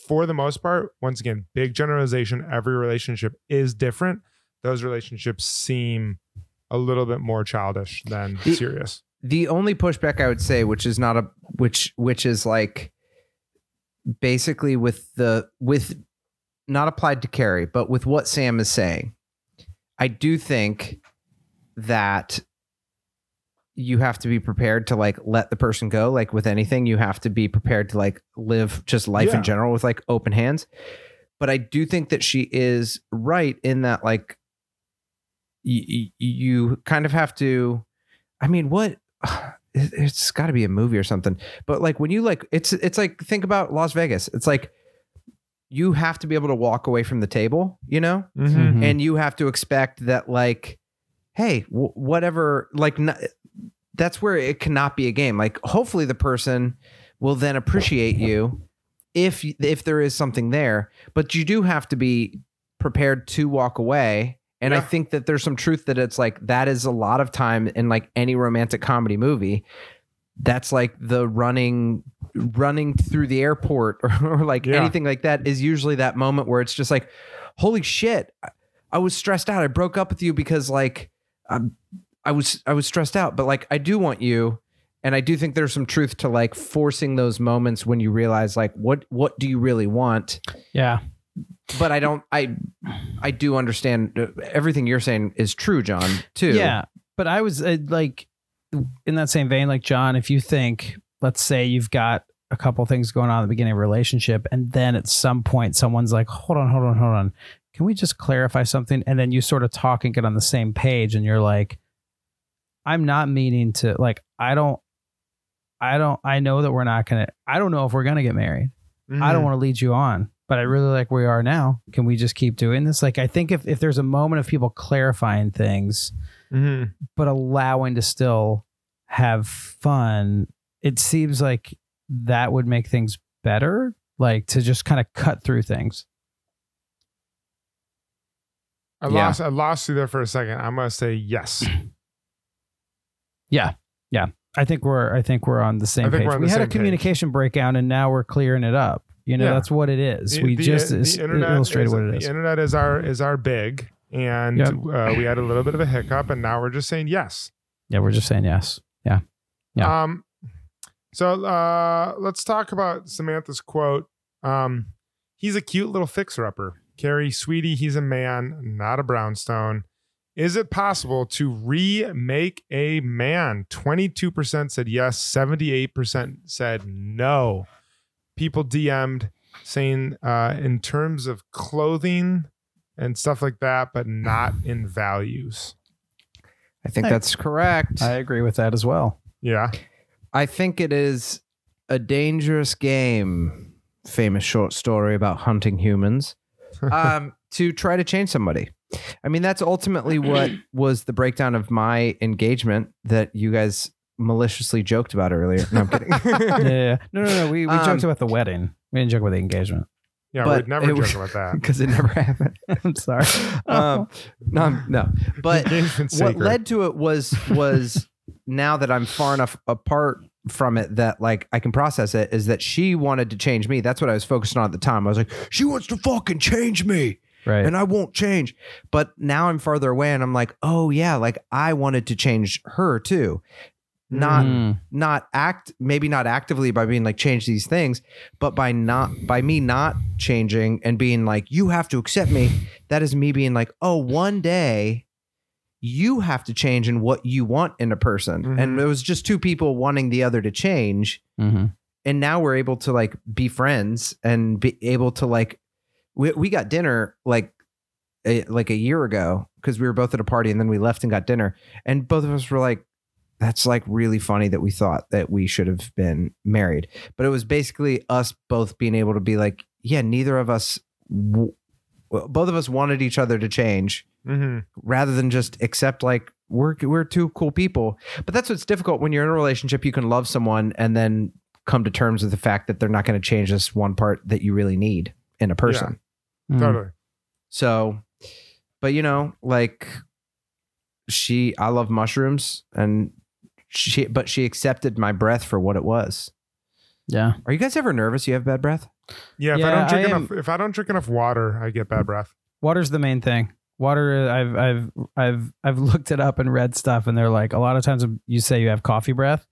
for the most part, once again, big generalization, every relationship is different. Those relationships seem a little bit more childish than The- serious. the only pushback I would say, which is not a which which is like basically with the with not applied to Carrie, but with what Sam is saying, I do think that you have to be prepared to like let the person go. Like with anything, you have to be prepared to like live just life Yeah. in general with like open hands. But I do think that she is right in that like you, you kind of have to I mean, what it's got to be a movie or something. But like when you like it's it's like think about Las Vegas. It's like you have to be able to walk away from the table, you know? Mhm. And you have to expect that like hey, w- whatever like n- that's where it cannot be a game. Like hopefully the person will then appreciate you if if there is something there, but you do have to be prepared to walk away. And I think that there's some truth that it's like that is a lot of time in like any romantic comedy movie. That's like the running running through the airport or, or like Yeah. anything like that is usually that moment where it's just like, holy shit, I- I was stressed out. I broke up with you because like I'm, I was I was stressed out, but like I do want you, and I do think there's some truth to like forcing those moments when you realize like what what do you really want. Yeah. But I don't I I do understand uh, everything you're saying is true, Jon. Too. Yeah, but I was uh, like, in that same vein, like Jon, if you think, let's say you've got a couple things going on at the beginning of a relationship, and then at some point someone's like, hold on, hold on, hold on, can we just clarify something? And then you sort of talk and get on the same page, and you're like, I'm not meaning to, like, I don't, I don't, I know that we're not gonna, I don't know if we're gonna get married. I Mm-hmm. don't want to lead you on, but I really like where we are now. Can we just keep doing this? Like, I think if, if there's a moment of people clarifying things, Mhm. but allowing to still have fun, it seems like that would make things better. Like to just kind of cut through things. I Yeah. lost I lost you there for a second. I'm gonna say yes. Yeah. Yeah. I think we're I think we're on the same page. we're we had a same page. communication breakout and now we're clearing it up. You know, Yeah. that's what it is. The- we the- just the is- internet illustrated is- what it The is. internet is our is our big, and Yep. uh, we had a little bit of a hiccup, and now we're just saying yes. Yeah, we're just saying yes. Yeah. Yeah. Um, so uh, let's talk about Samantha's quote. Um, he's a cute little fixer upper. Carrie, sweetie, he's a man, not a brownstone. Is it possible to remake a man? 22% said yes, 78% said no. People DM'd saying uh, in terms of clothing and stuff like that, but not in values. I think Hey. that's correct. I agree with that as well. Yeah. I think it is a dangerous game. Famous short story about hunting humans. Um, to try to change somebody. I mean, that's ultimately what was the breakdown of my engagement that you guys maliciously joked about earlier. No, I'm kidding. yeah, yeah. No, no, no. We, we Um, joked about the wedding. We didn't joke about the engagement. Yeah, But we'd never it joke was- about that. because it never happened. I'm sorry. Um, no, no. But what led to it was was now that I'm far enough apart from it that like I can process it is that she wanted to change me. That's what I was focused on at the time. I was like, she wants to fucking change me Right. and I won't change. But now I'm farther away and I'm like, oh yeah, like I wanted to change her too. Not Mm. not act maybe not actively by being like change these things, but by not by me not changing and being like, you have to accept me. That is me being like, oh, one day you have to change in what you want in a person. And Mhm. it was just two people wanting the other to change Mm-hmm. and now we're able to like be friends and be able to like we, we got dinner like a, like a year ago because we were both at a party and then we left and got dinner and both of us were like that's like really funny that we thought that we should have been married but it was basically us both being able to be like yeah neither of us w- both of us wanted each other to change hmm rather than just accept like we're we're two cool people. But that's what's difficult when you're in a relationship. You can love someone and then come to terms with the fact that they're not going to change this one part that you really need in a person. Mm. Totally. So, but you know, like she, I love mushrooms, and she, but she accepted my breath for what it was. Yeah. Are you guys ever nervous? You have bad breath? Yeah, if Yeah, I don't drink I am- enough, if I don't drink enough water, I get bad breath. Water's the main thing. Water, I've I've I've I've looked it up and read stuff, and they're like a lot of times when you say you have coffee breath,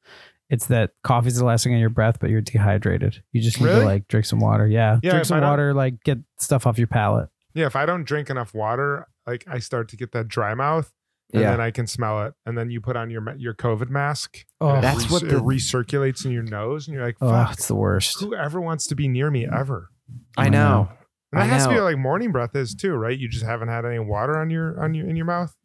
it's that coffee's the last thing in your breath, but you're dehydrated. You just need Really? to like drink some water. Yeah, Yeah, drink if some don't- water, like get stuff off your palate. Yeah, if I don't drink enough water, like I start to get that dry mouth, and Yeah. then I can smell it. And then you put on your ma- your COVID mask. Oh, it That's rec- what it recirculates in your nose, and you're like, Oh, "Fuck, it's the worst. who ever wants to be near me ever?" I I know. Know. And that I has to be like morning breath is too, right? You just haven't had any water on your on your in your mouth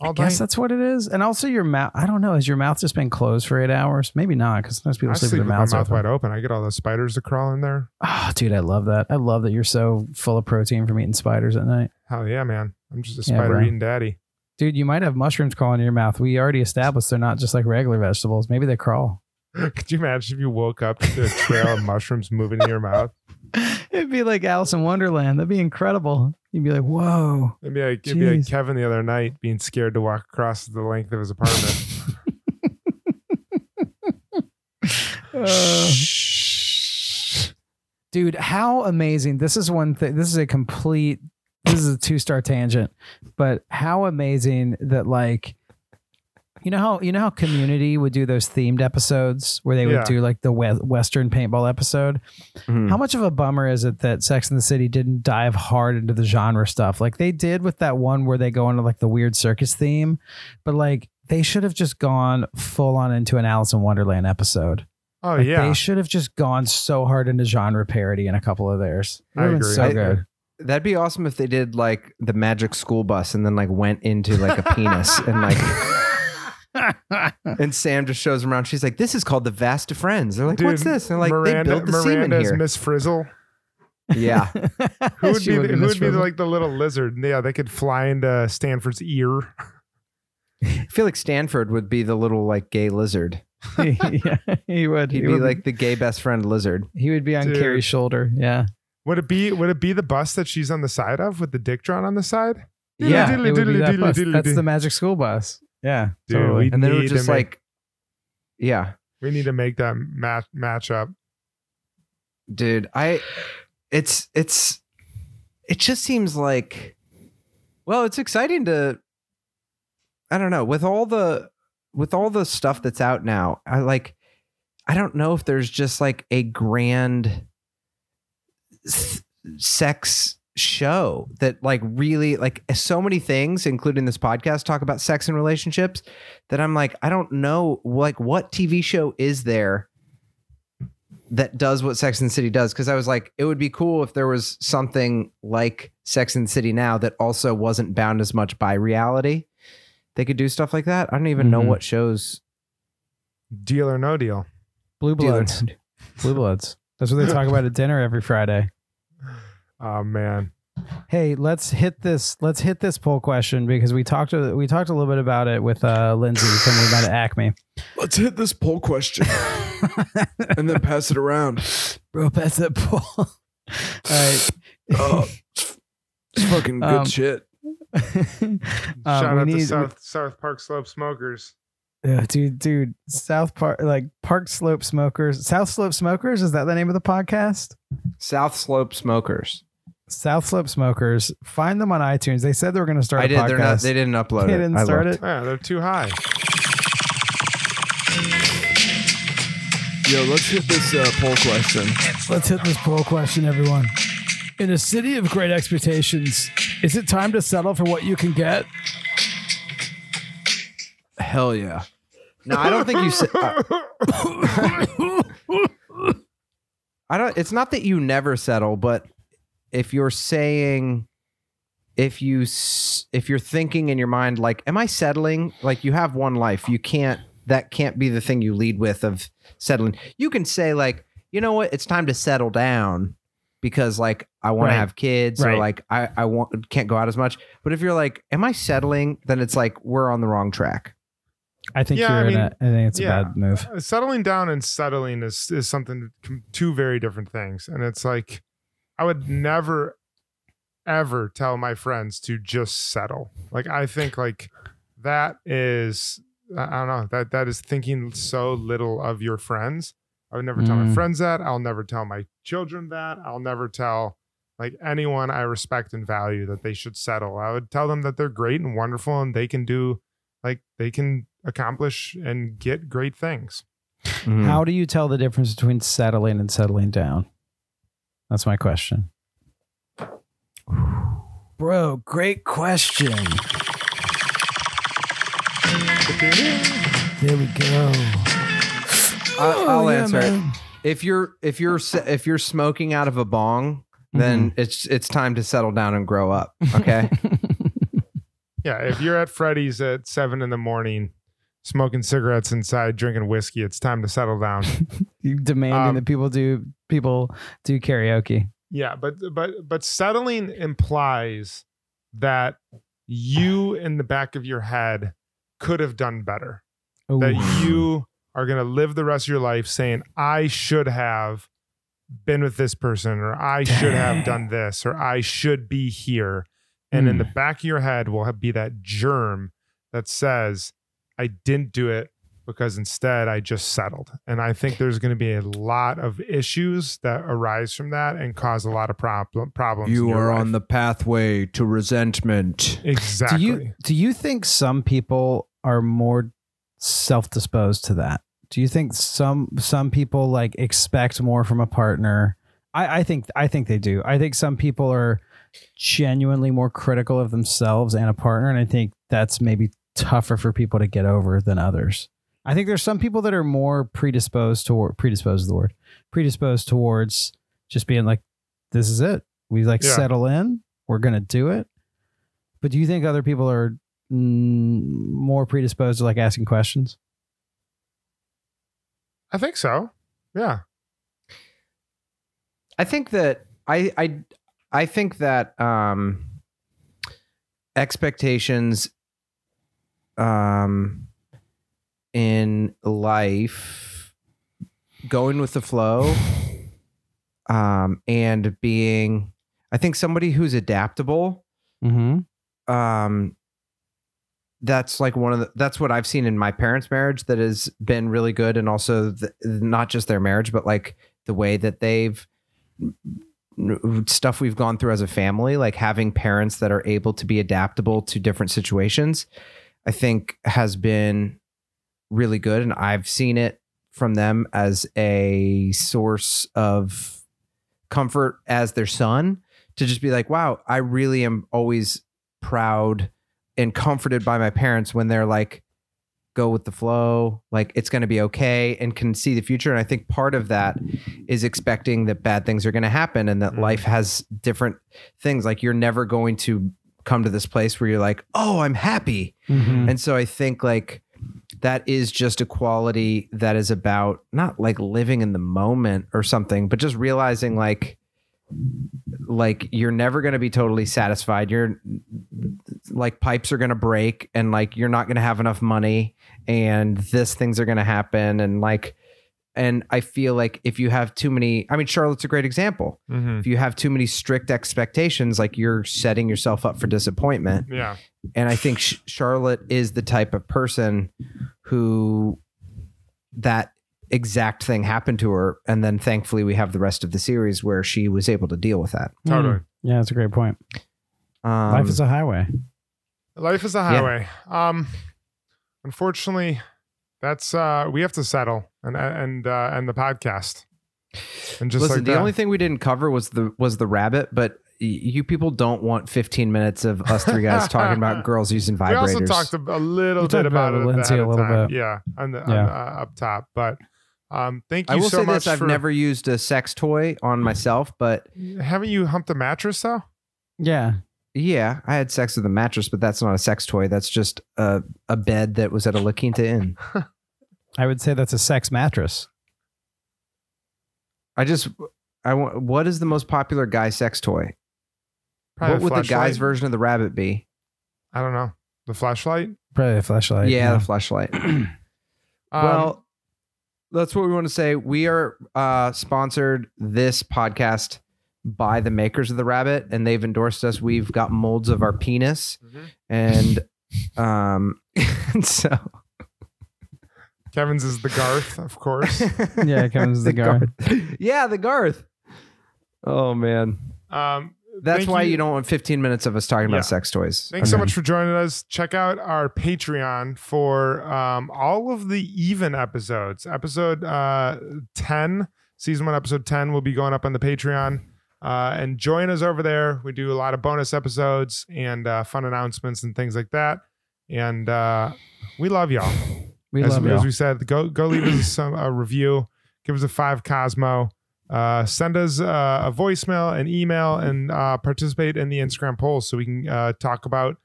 all I guess night. that's what it is. And also your mouth. I don't know. Has your mouth just been closed for eight hours? Maybe not, because sometimes people I sleep, sleep with their mouths mouth open. wide open. I get all those spiders to crawl in there. Oh, dude, I love that. I love that you're so full of protein from eating spiders at night. Hell yeah, man! I'm just a Yeah, spider bro. eating daddy. Dude, you might have mushrooms crawling in your mouth. We already established they're not just like regular vegetables. Maybe they crawl. Could you imagine if you woke up to a trail of mushrooms moving in your mouth? It'd be like Alice in Wonderland. That'd be incredible. You'd be like, whoa. It'd be like it'd be like Kevin the other night being scared to walk across the length of his apartment. Uh, dude, how amazing. This is one thing. This is a complete, this is a two star tangent, but how amazing that, like, you know how you know how Community would do those themed episodes where they would Yeah. do like the Western paintball episode. Mhm. How much of a bummer is it that Sex and the City didn't dive hard into the genre stuff like they did with that one where they go into like the weird circus theme, but like they should have just gone full on into an Alice in Wonderland episode. Oh Like, yeah, they should have just gone so hard into genre parody in a couple of theirs. It I agree. So I- good. That'd be awesome if they did like the magic school bus and then like went into like a penis and like and Sam just shows them around. She's like, "This is called the vas deferens." They're like, Dude, "What's this?" And they're like, Miranda, "They built the semen Miranda's here." Miss Frizzle. yeah, Who would She be would the, who would be the, like the little lizard? Yeah, they could fly into Stanford's ear. I feel like Stanford would be the little like gay lizard. yeah, he would. He'd he be would like the gay best friend lizard. he would be on Dude. Carrie's shoulder. Yeah, Would it be would it be the bus that she's on the side of with the dick drawn on the side? yeah. diddly, it would be diddly, that bus. That's the Magic School Bus. Yeah, Dude, totally. And then it need would to just make- like, yeah, we need to make that match match up. dude i it's it's it just seems like well it's exciting to i don't know with all the with all the stuff that's out now i like i don't know if there's just like a grand s- sex show that like really like so many things including this podcast talk about sex and relationships that i'm like i don't know like what tv show is there that does what Sex and the City does because I was like, it would be cool if there was something like Sex and the City now that also wasn't bound as much by reality. They could do stuff like that. I don't even know Mhm. what shows. Deal or no deal. Blue Dude. Bloods. Blue Bloods. That's what they talk about at dinner every Friday. Oh man. Hey, let's hit this. Let's hit this poll question because we talked. We talked a little bit about it with uh, Lindsay when we met at Acme. Let's hit this poll question and then pass it around. Bro, pass that poll. All right. Oh, it's fucking good Um, shit. Um, Shout we out need- to South South Park Slope Smokers. Yeah, dude, dude, South Park, like Park Slope Smokers, South Slope Smokers. Is that the name of the podcast? South Slope Smokers. South Slope Smokers. Find them on iTunes. They said they were going to start I a did. podcast. They're not. They didn't upload it. They it. didn't I start looked. it. Yeah, they're too high. Yo, let's hit this uh, poll question. Let's hit this poll question, everyone. In a city of great expectations, is it time to settle for what you can get? Hell yeah. No, I don't think you said. I don't. It's not that you never settle, but if you're saying, if you if you're thinking in your mind like, am I settling? Like you have one life, you can't. That can't be the thing you lead with of settling. You can say like, you know what? It's time to settle down because like I want Right. to have kids or like I I want can't go out as much. But if you're like, am I settling? Then it's like we're on the wrong track. I think Yeah, you're I in mean, a, I think it's yeah. a bad move. Uh, settling down and settling is is something two very different things and it's like i would never ever tell my friends to just settle like i think like that is i I don't know that that is thinking so little of your friends i would never tell my Mm. friends that i'll never tell my children that i'll never tell like anyone i respect and value that they should settle i would tell them that they're great and wonderful and they can do like they can accomplish and get great things Mhm. How do you tell the difference between settling and settling down? That's my question. Bro, great question. There we go. I, I'll Oh, yeah, answer it. If you're if you're if you're smoking out of a bong, then Mm-hmm. it's it's time to settle down and grow up. Okay. Yeah, if you're at Freddy's at seven in the morning, smoking cigarettes inside, drinking whiskey, it's time to settle down. Demanding Um, that people do people do karaoke. yeah, but but but settling implies that you in the back of your head could have done better. That you are going to live the rest of your life saying, "I should have been with this person," or "I should have done this," or "I should be here." And in the back of your head will have- be that germ that says, I didn't do it because instead I just settled. And I think there's going to be a lot of issues that arise from that and cause a lot of problem, problems. You are life. on the pathway to resentment. exactly. Do you do you think some people are more self-disposed to that? Do you think some some people like expect more from a partner? I, I think I think they do. I think some people are genuinely more critical of themselves and a partner, and I think that's maybe tougher for people to get over than others. I think there's some people that are more predisposed toward predisposed is the word predisposed towards just being like, this is it. We like Yeah. settle in. We're gonna do it. But do you think other people are mm, more predisposed to like asking questions? I think so. Yeah. I think that I I I think that um expectations um in life going with the flow um and being I think somebody who's adaptable Mm-hmm. um that's like one of the that's what i've seen in my parents marriage that has been really good and also the, not just their marriage but like the way that they've stuff we've gone through as a family like having parents that are able to be adaptable to different situations i think has been really good and i've seen it from them as a source of comfort as their son to just be like, wow, I really am always proud and comforted by my parents when they're like, go with the flow, like it's going to be okay and can see the future. And I think part of that is expecting that bad things are going to happen and that Mhm. life has different things. Like you're never going to come to this place where you're like, oh, I'm happy. Mm-hmm. And so I think like that is just a quality that is about not like living in the moment or something, but just realizing like like you're never going to be totally satisfied. You're like pipes are going to break and like you're not going to have enough money and this things are going to happen and like and I feel like if you have too many I mean Charlotte's a great example. Mhm. If you have too many strict expectations like you're setting yourself up for disappointment Yeah. And I think Sh- Charlotte is the type of person who that exact thing happened to her, and then thankfully we have the rest of the series where she was able to deal with that. Totally. Mm. Yeah, that's a great point. Um, Life is a highway. Life is a highway. Um, unfortunately, that's uh, we have to settle and and uh, and the podcast. And just Listen, like the that. only thing we didn't cover was the was the rabbit, but y- you people don't want 15 minutes of us three guys talking about girls using vibrators. we also talked a, a little bit about, about it Lindsay a little time. bit. Yeah, on the, on the, uh, up top. But um, thank you I will so say much this: I've for. never used a sex toy on myself, but Haven't you humped a mattress though? Yeah. yeah, I had sex with a mattress, but that's not a sex toy. That's just a a bed that was at a La Quinta Inn. I would say that's a sex mattress. I just I want. What is the most popular guy sex toy? Probably what would the guy's version of the rabbit be? I don't know. The flashlight. Probably a flashlight. yeah, the flashlight. Um, well, that's what we want to say. We are uh, sponsored this podcast by the makers of the rabbit, and they've endorsed us. We've got molds of our penis, Mhm. and um, and so Kevin's is the Garth, of course. Yeah, Kevin's the Garth. yeah, the Garth. Oh man, Um, that's why you, don't want 15 minutes of us talking Yeah. about sex toys. Thanks so much for joining us. Check out our Patreon for um, all of the even episodes. Episode uh, 10, season one, episode 10 will be going up on the Patreon. Uh, and join us over there. We do a lot of bonus episodes and uh, fun announcements and things like that. And uh, we love y'all. We as, love as we said, go go leave us some, a review. Give us a five Cosmo. Uh, send us uh, a voicemail, an email, and uh, participate in the Instagram polls so we can uh, talk about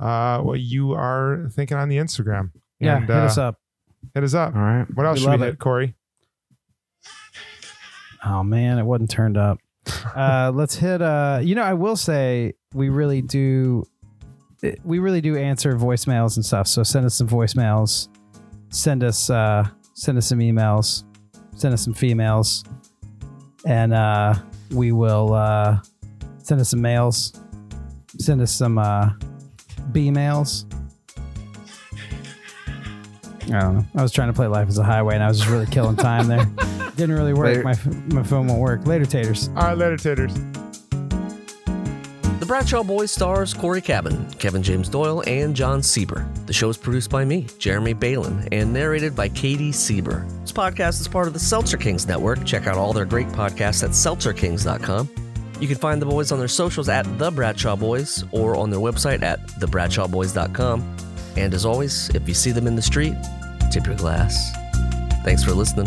uh, what you are thinking on the Instagram. Yeah, And, hit us uh, up. Hit us up. All right. What else We should we love hit. Cory? Oh man, it wasn't turned up. Uh, let's hit. Uh, you know, I will say we really do. We really do answer voicemails and stuff. So send us some voicemails. Send us. Uh, send us some emails. Send us some females, and uh, we will uh, send us some mails. Send us some uh, B mails. I don't know. I was trying to play Life as a Highway, and I was just really killing time there. Didn't really work. Later. My my phone won't work. Later, taters. All right, later, taters. The Bradshaw Boys stars Cory Cavin, Kevin James Doyle, and Jon Sieber. The show is produced by me, Jeremy Balon, and narrated by Katie Sieber. This podcast is part of the Seltzer Kings Network. Check out all their great podcasts at seltzerkings.com. You can find the boys on their socials at The Bradshaw Boys or on their website at thebradshawboys.com. And as always, if you see them in the street, tip your glass. Thanks for listening.